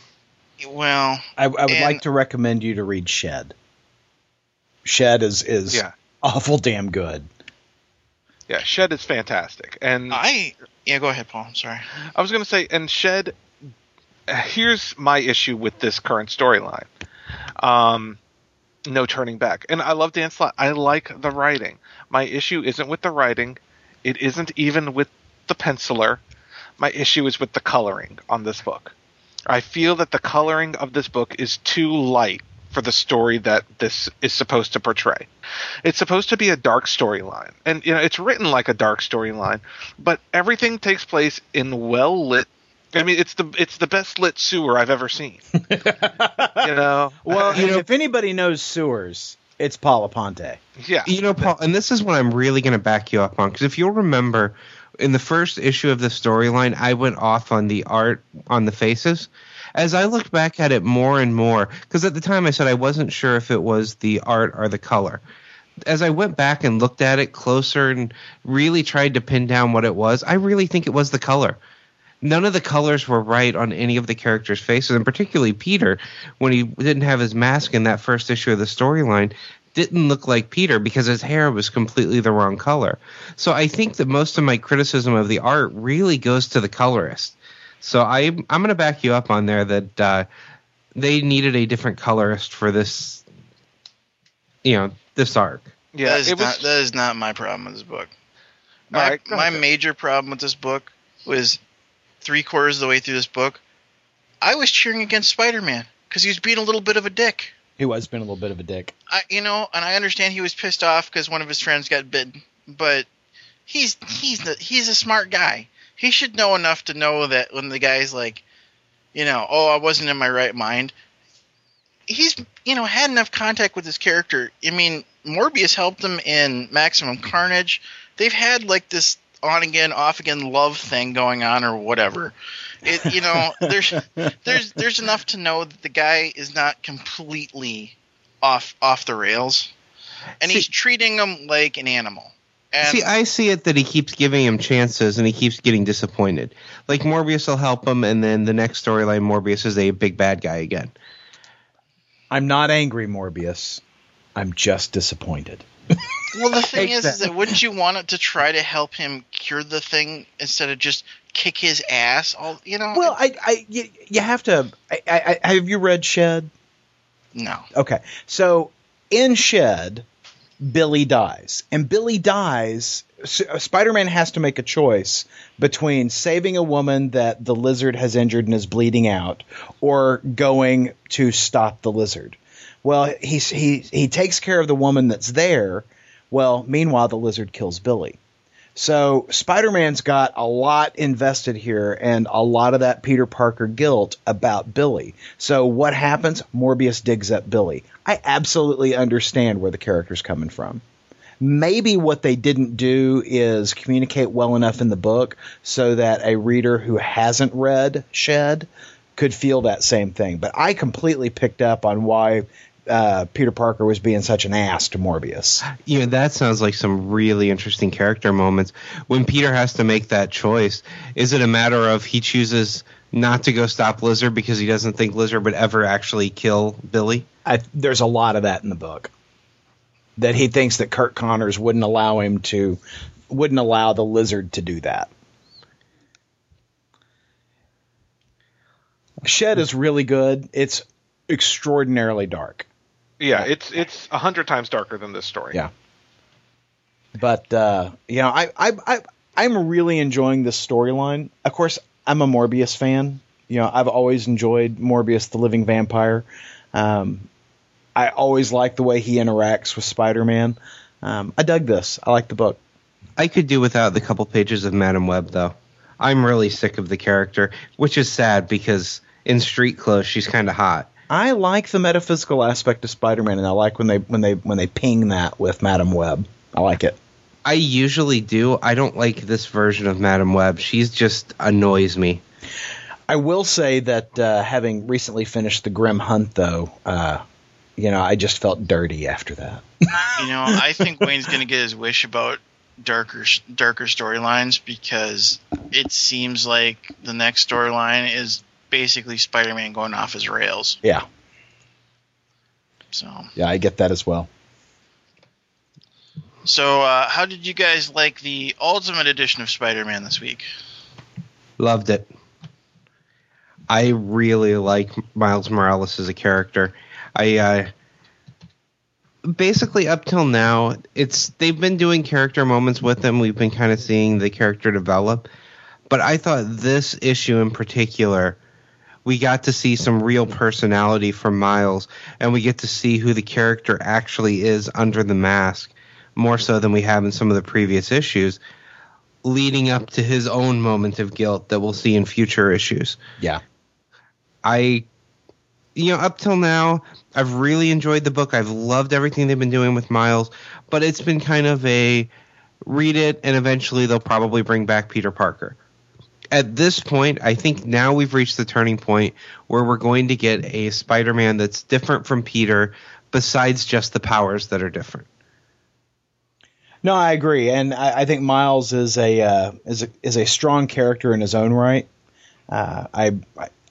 Well, I, I would And- like to recommend you to read Shed. Shed is is Yeah. awful damn good. Yeah, Shed is fantastic, and I yeah. Go ahead, Paul. I'm sorry. I was going to say, and Shed. Here's my issue with this current storyline. Um, no turning back, and I love Dan Slott. I like the writing. My issue isn't with the writing. It isn't even with the penciler. My issue is with the coloring on this book. I feel that the coloring of this book is too light for the story that this is supposed to portray. It's supposed to be a dark storyline, and you know it's written like a dark storyline, but everything takes place in well lit. I mean, it's the it's the best lit sewer I've ever seen. you know, Well, You know- if anybody knows sewers, it's Paula Ponte. yeah, You know, Paul, and this is what I'm really going to back you up on because if you'll remember, in the first issue of the storyline, I went off on the art on the faces. As I looked back at it more and more, because at the time I said I wasn't sure if it was the art or the color. As I went back and looked at it closer and really tried to pin down what it was, I really think it was the color. None of the colors were right on any of the characters' faces, and particularly Peter, when he didn't have his mask in that first issue of the storyline, didn't look like Peter because his hair was completely the wrong color. So I think that most of my criticism of the art really goes to the colorist. So I I'm going to back you up on there that uh, they needed a different colorist for this, you know, this arc. yeah. that is it was not that is not my problem with this book. My right, my major problem with this book was three quarters of the way through this book, I was cheering against Spider-Man because he was being a little bit of a dick. He was being a little bit of a dick. I, you know, and I understand he was pissed off because one of his friends got bitten, but he's he's the, he's a smart guy. He should know enough to know that when the guy's like, you know, oh, I wasn't in my right mind. He's you know had enough contact with his character. I mean, Morbius helped him in Maximum Carnage. They've had like this on again, off again love thing going on or whatever. It you know there's there's there's enough to know that the guy is not completely off off the rails, and See- he's treating him like an animal. And See, I see it that he keeps giving him chances and he keeps getting disappointed. Like Morbius will help him, and then the next storyline, Morbius is a big bad guy again. I'm not angry, Morbius. I'm just disappointed. Well, the thing is, is that wouldn't you want it to try to help him cure the thing instead of just kick his ass? All you know. Well, I, I, you, you have to. I, I, have you read Shed? no. Okay, so in Shed, Billy dies, and Billy dies. Uh, Spider-Man has to make a choice between saving a woman that the lizard has injured and is bleeding out, or going to stop the lizard. Well, he's, he he takes care of the woman that's there. Well, meanwhile, the lizard kills Billy. So Spider Man's got a lot invested here and a lot of that Peter Parker guilt about Billy. So what happens? Morbius digs up Billy. I absolutely understand where the character's coming from. Maybe what they didn't do is communicate well enough in the book so that a reader who hasn't read Shed could feel that same thing. But I completely picked up on why uh, Peter Parker was being such an ass to Morbius. You know, that sounds like some really interesting character moments. When Peter has to make that choice, is it a matter of he chooses not to go stop Lizard because he doesn't think Lizard would ever actually kill Billy? I, there's a lot of that in the book. That he thinks that Curt Connors wouldn't allow him to, wouldn't allow the lizard to do that. Shed is really good. It's extraordinarily dark. Yeah, it's it's a hundred times darker than this story. Yeah. But uh, you know, I, I I I'm really enjoying this storyline. Of course, I'm a Morbius fan. You know, I've always enjoyed Morbius, the living vampire. Um, I always like the way he interacts with Spider-Man. Um, I dug this. I like the book. I could do without the couple pages of Madam Web, though. I'm really sick of the character, which is sad because in street clothes she's kind of hot. I like the metaphysical aspect of Spider-Man, and I like when they when they when they ping that with Madam Web. I like it. I usually do. I don't like this version of Madam Web. She's just annoys me. I will say that uh, having recently finished the Grim Hunt, though, uh, you know, I just felt dirty after that. You know, I think Wayne's gonna get his wish about darker darker storylines because it seems like the next storyline is basically Spider-Man going off his rails. Yeah, So, yeah, I get that as well. so uh, how did you guys like the Ultimate Edition of Spider-Man this week? Loved it. I really like Miles Morales as a character. I uh, basically up till now, it's they've been doing character moments with him. We've been kind of seeing the character develop, but I thought this issue in particular, we got to see some real personality from Miles, and we get to see who the character actually is under the mask, more so than we have in some of the previous issues leading up to his own moment of guilt that we'll see in future issues. Yeah, I, you know, up till now, I've really enjoyed the book. I've loved everything they've been doing with Miles, but it's been kind of a read it and eventually they'll probably bring back Peter Parker. At this point, I think now we've reached the turning point where we're going to get a Spider Man that's different from Peter, besides just the powers that are different. no, I agree, and I, I think Miles is a uh, is a is a strong character in his own right. Uh, I,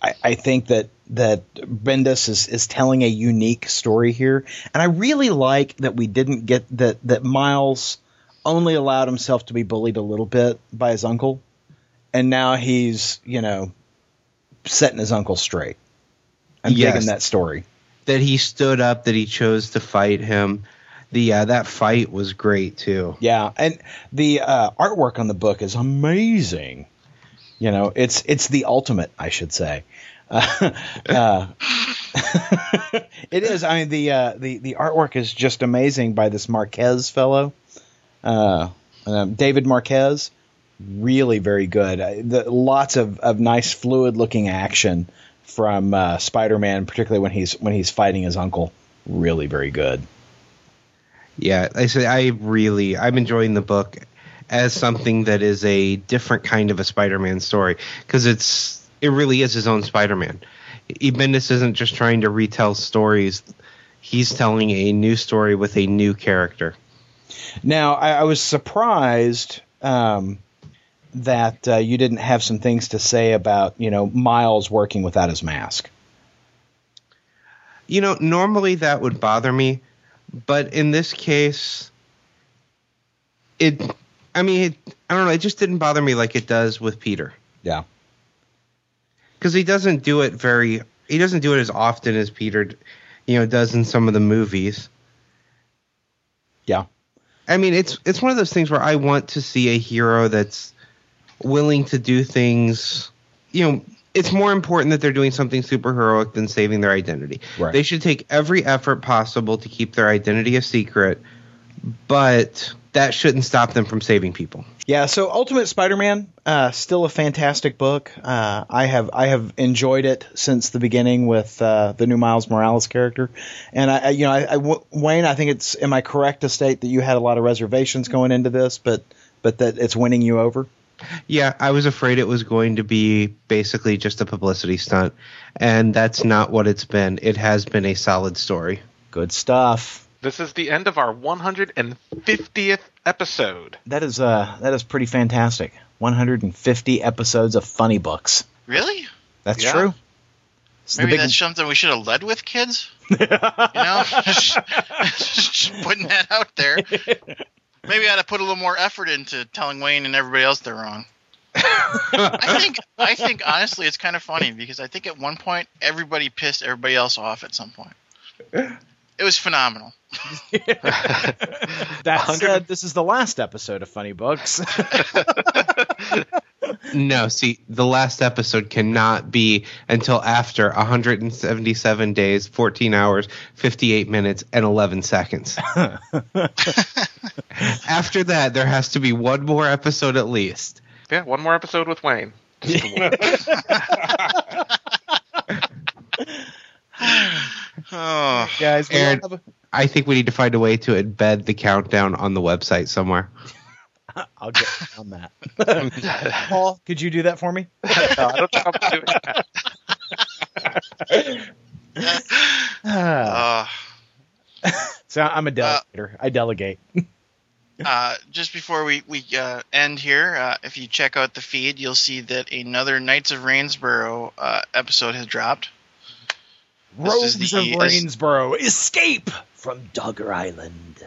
I I think that that Bendis is is telling a unique story here, and I really like that we didn't get that that Miles only allowed himself to be bullied a little bit by his uncle, and now he's you know setting his uncle straight. I'm Yes. digging that story. That he stood up, that he chose to fight him. The uh, that fight was great too. Yeah, and the uh, artwork on the book is amazing. You know, it's it's the ultimate, I should say. Uh, uh, it is. I mean, the uh, the the artwork is just amazing by this Marquez fellow. Uh, Um, David Marquez, really very good. The, lots of, of nice fluid looking action from uh, Spider-Man, particularly when he's when he's fighting his uncle. Really very good. Yeah, I say I really I'm enjoying the book as something that is a different kind of a Spider-Man story because it's it really is his own Spider-Man. E. Bendis isn't just trying to retell stories; he's telling a new story with a new character. Now, I, I was surprised um, that uh, you didn't have some things to say about you know Miles working without his mask. You know, normally that would bother me, but in this case, it. I mean, it, I don't know. It just didn't bother me like it does with Peter Yeah. because he doesn't do it very. He doesn't do it as often as Peter, you know, does in some of the movies. Yeah. I mean, it's it's one of those things where I want to see a hero that's willing to do things. You know, it's more important that they're doing something super heroic than saving their identity. Right. They should take every effort possible to keep their identity a secret, but that shouldn't stop them from saving people. Yeah, so Ultimate Spider-Man, uh, still a fantastic book. Uh, I have I have enjoyed it since the beginning with uh, the new Miles Morales character, and I, I you know I, I w- Wayne, I think it's am I correct to state that you had a lot of reservations going into this, but but that it's winning you over. Yeah, I was afraid it was going to be basically just a publicity stunt, and that's not what it's been. It has been a solid story. Good stuff. This is the end of our 150th episode. That is uh that is pretty fantastic. 150 episodes of funny books. Really? That's Yeah. true. It's Maybe big- that's something we should have led with, kids. You know, just putting that out there. Maybe I ought to put a little more effort into telling Wayne and everybody else they're wrong. I think I think honestly it's kind of funny because I think at one point everybody pissed everybody else off at some point. It was phenomenal. that said, this is the last episode of Funny Books. No, see, the last episode cannot be until after 177 days, 14 hours, 58 minutes, and 11 seconds. after that, there has to be one more episode at least. Yeah, one more episode with Wayne. Just one. Oh, Guys, we Aaron- have I think we need to find a way to embed the countdown on the website somewhere. a- I'll get on that. Paul, could you do that for me? No, I don't think I'm doing that. Uh, so I'm a delegator. I delegate. uh, just before we we uh, end here, uh, if you check out the feed, you'll see that another Knights of Rainsborough uh, episode has dropped. This Rogues is of the- Rainsborough, escape from Dogger Island.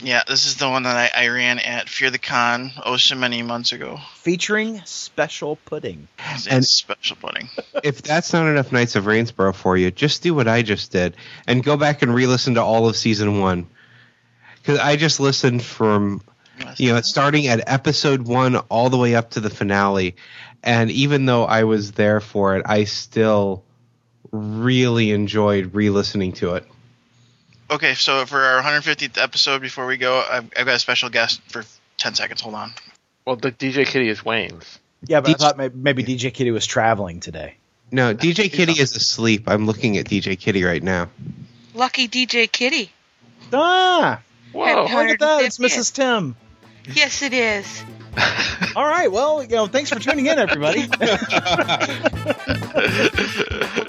Yeah, this is the one that I, I ran at Fear the Con oh so many months ago. Featuring special pudding. It's And- special pudding. if that's not enough Knights of Rainsborough for you, just do what I just did and go back and re-listen to all of season one. Because I just listened from you know starting at episode one all the way up to the finale, and even though I was there for it, I still really enjoyed re-listening to it. Okay, so for our 150th episode, before we go, I've, I've got a special guest for 10 seconds. Hold on. Well, the DJ Kitty is Wayne's. Yeah, but I thought may- maybe DJ Kitty was traveling today. No, DJ Kitty is asleep. I'm looking at DJ Kitty right now. Lucky DJ Kitty. Ah, Whoa. Look at that. It's Mrs. Tim. Yes, it is. All right. Well, you know, thanks for tuning in, everybody.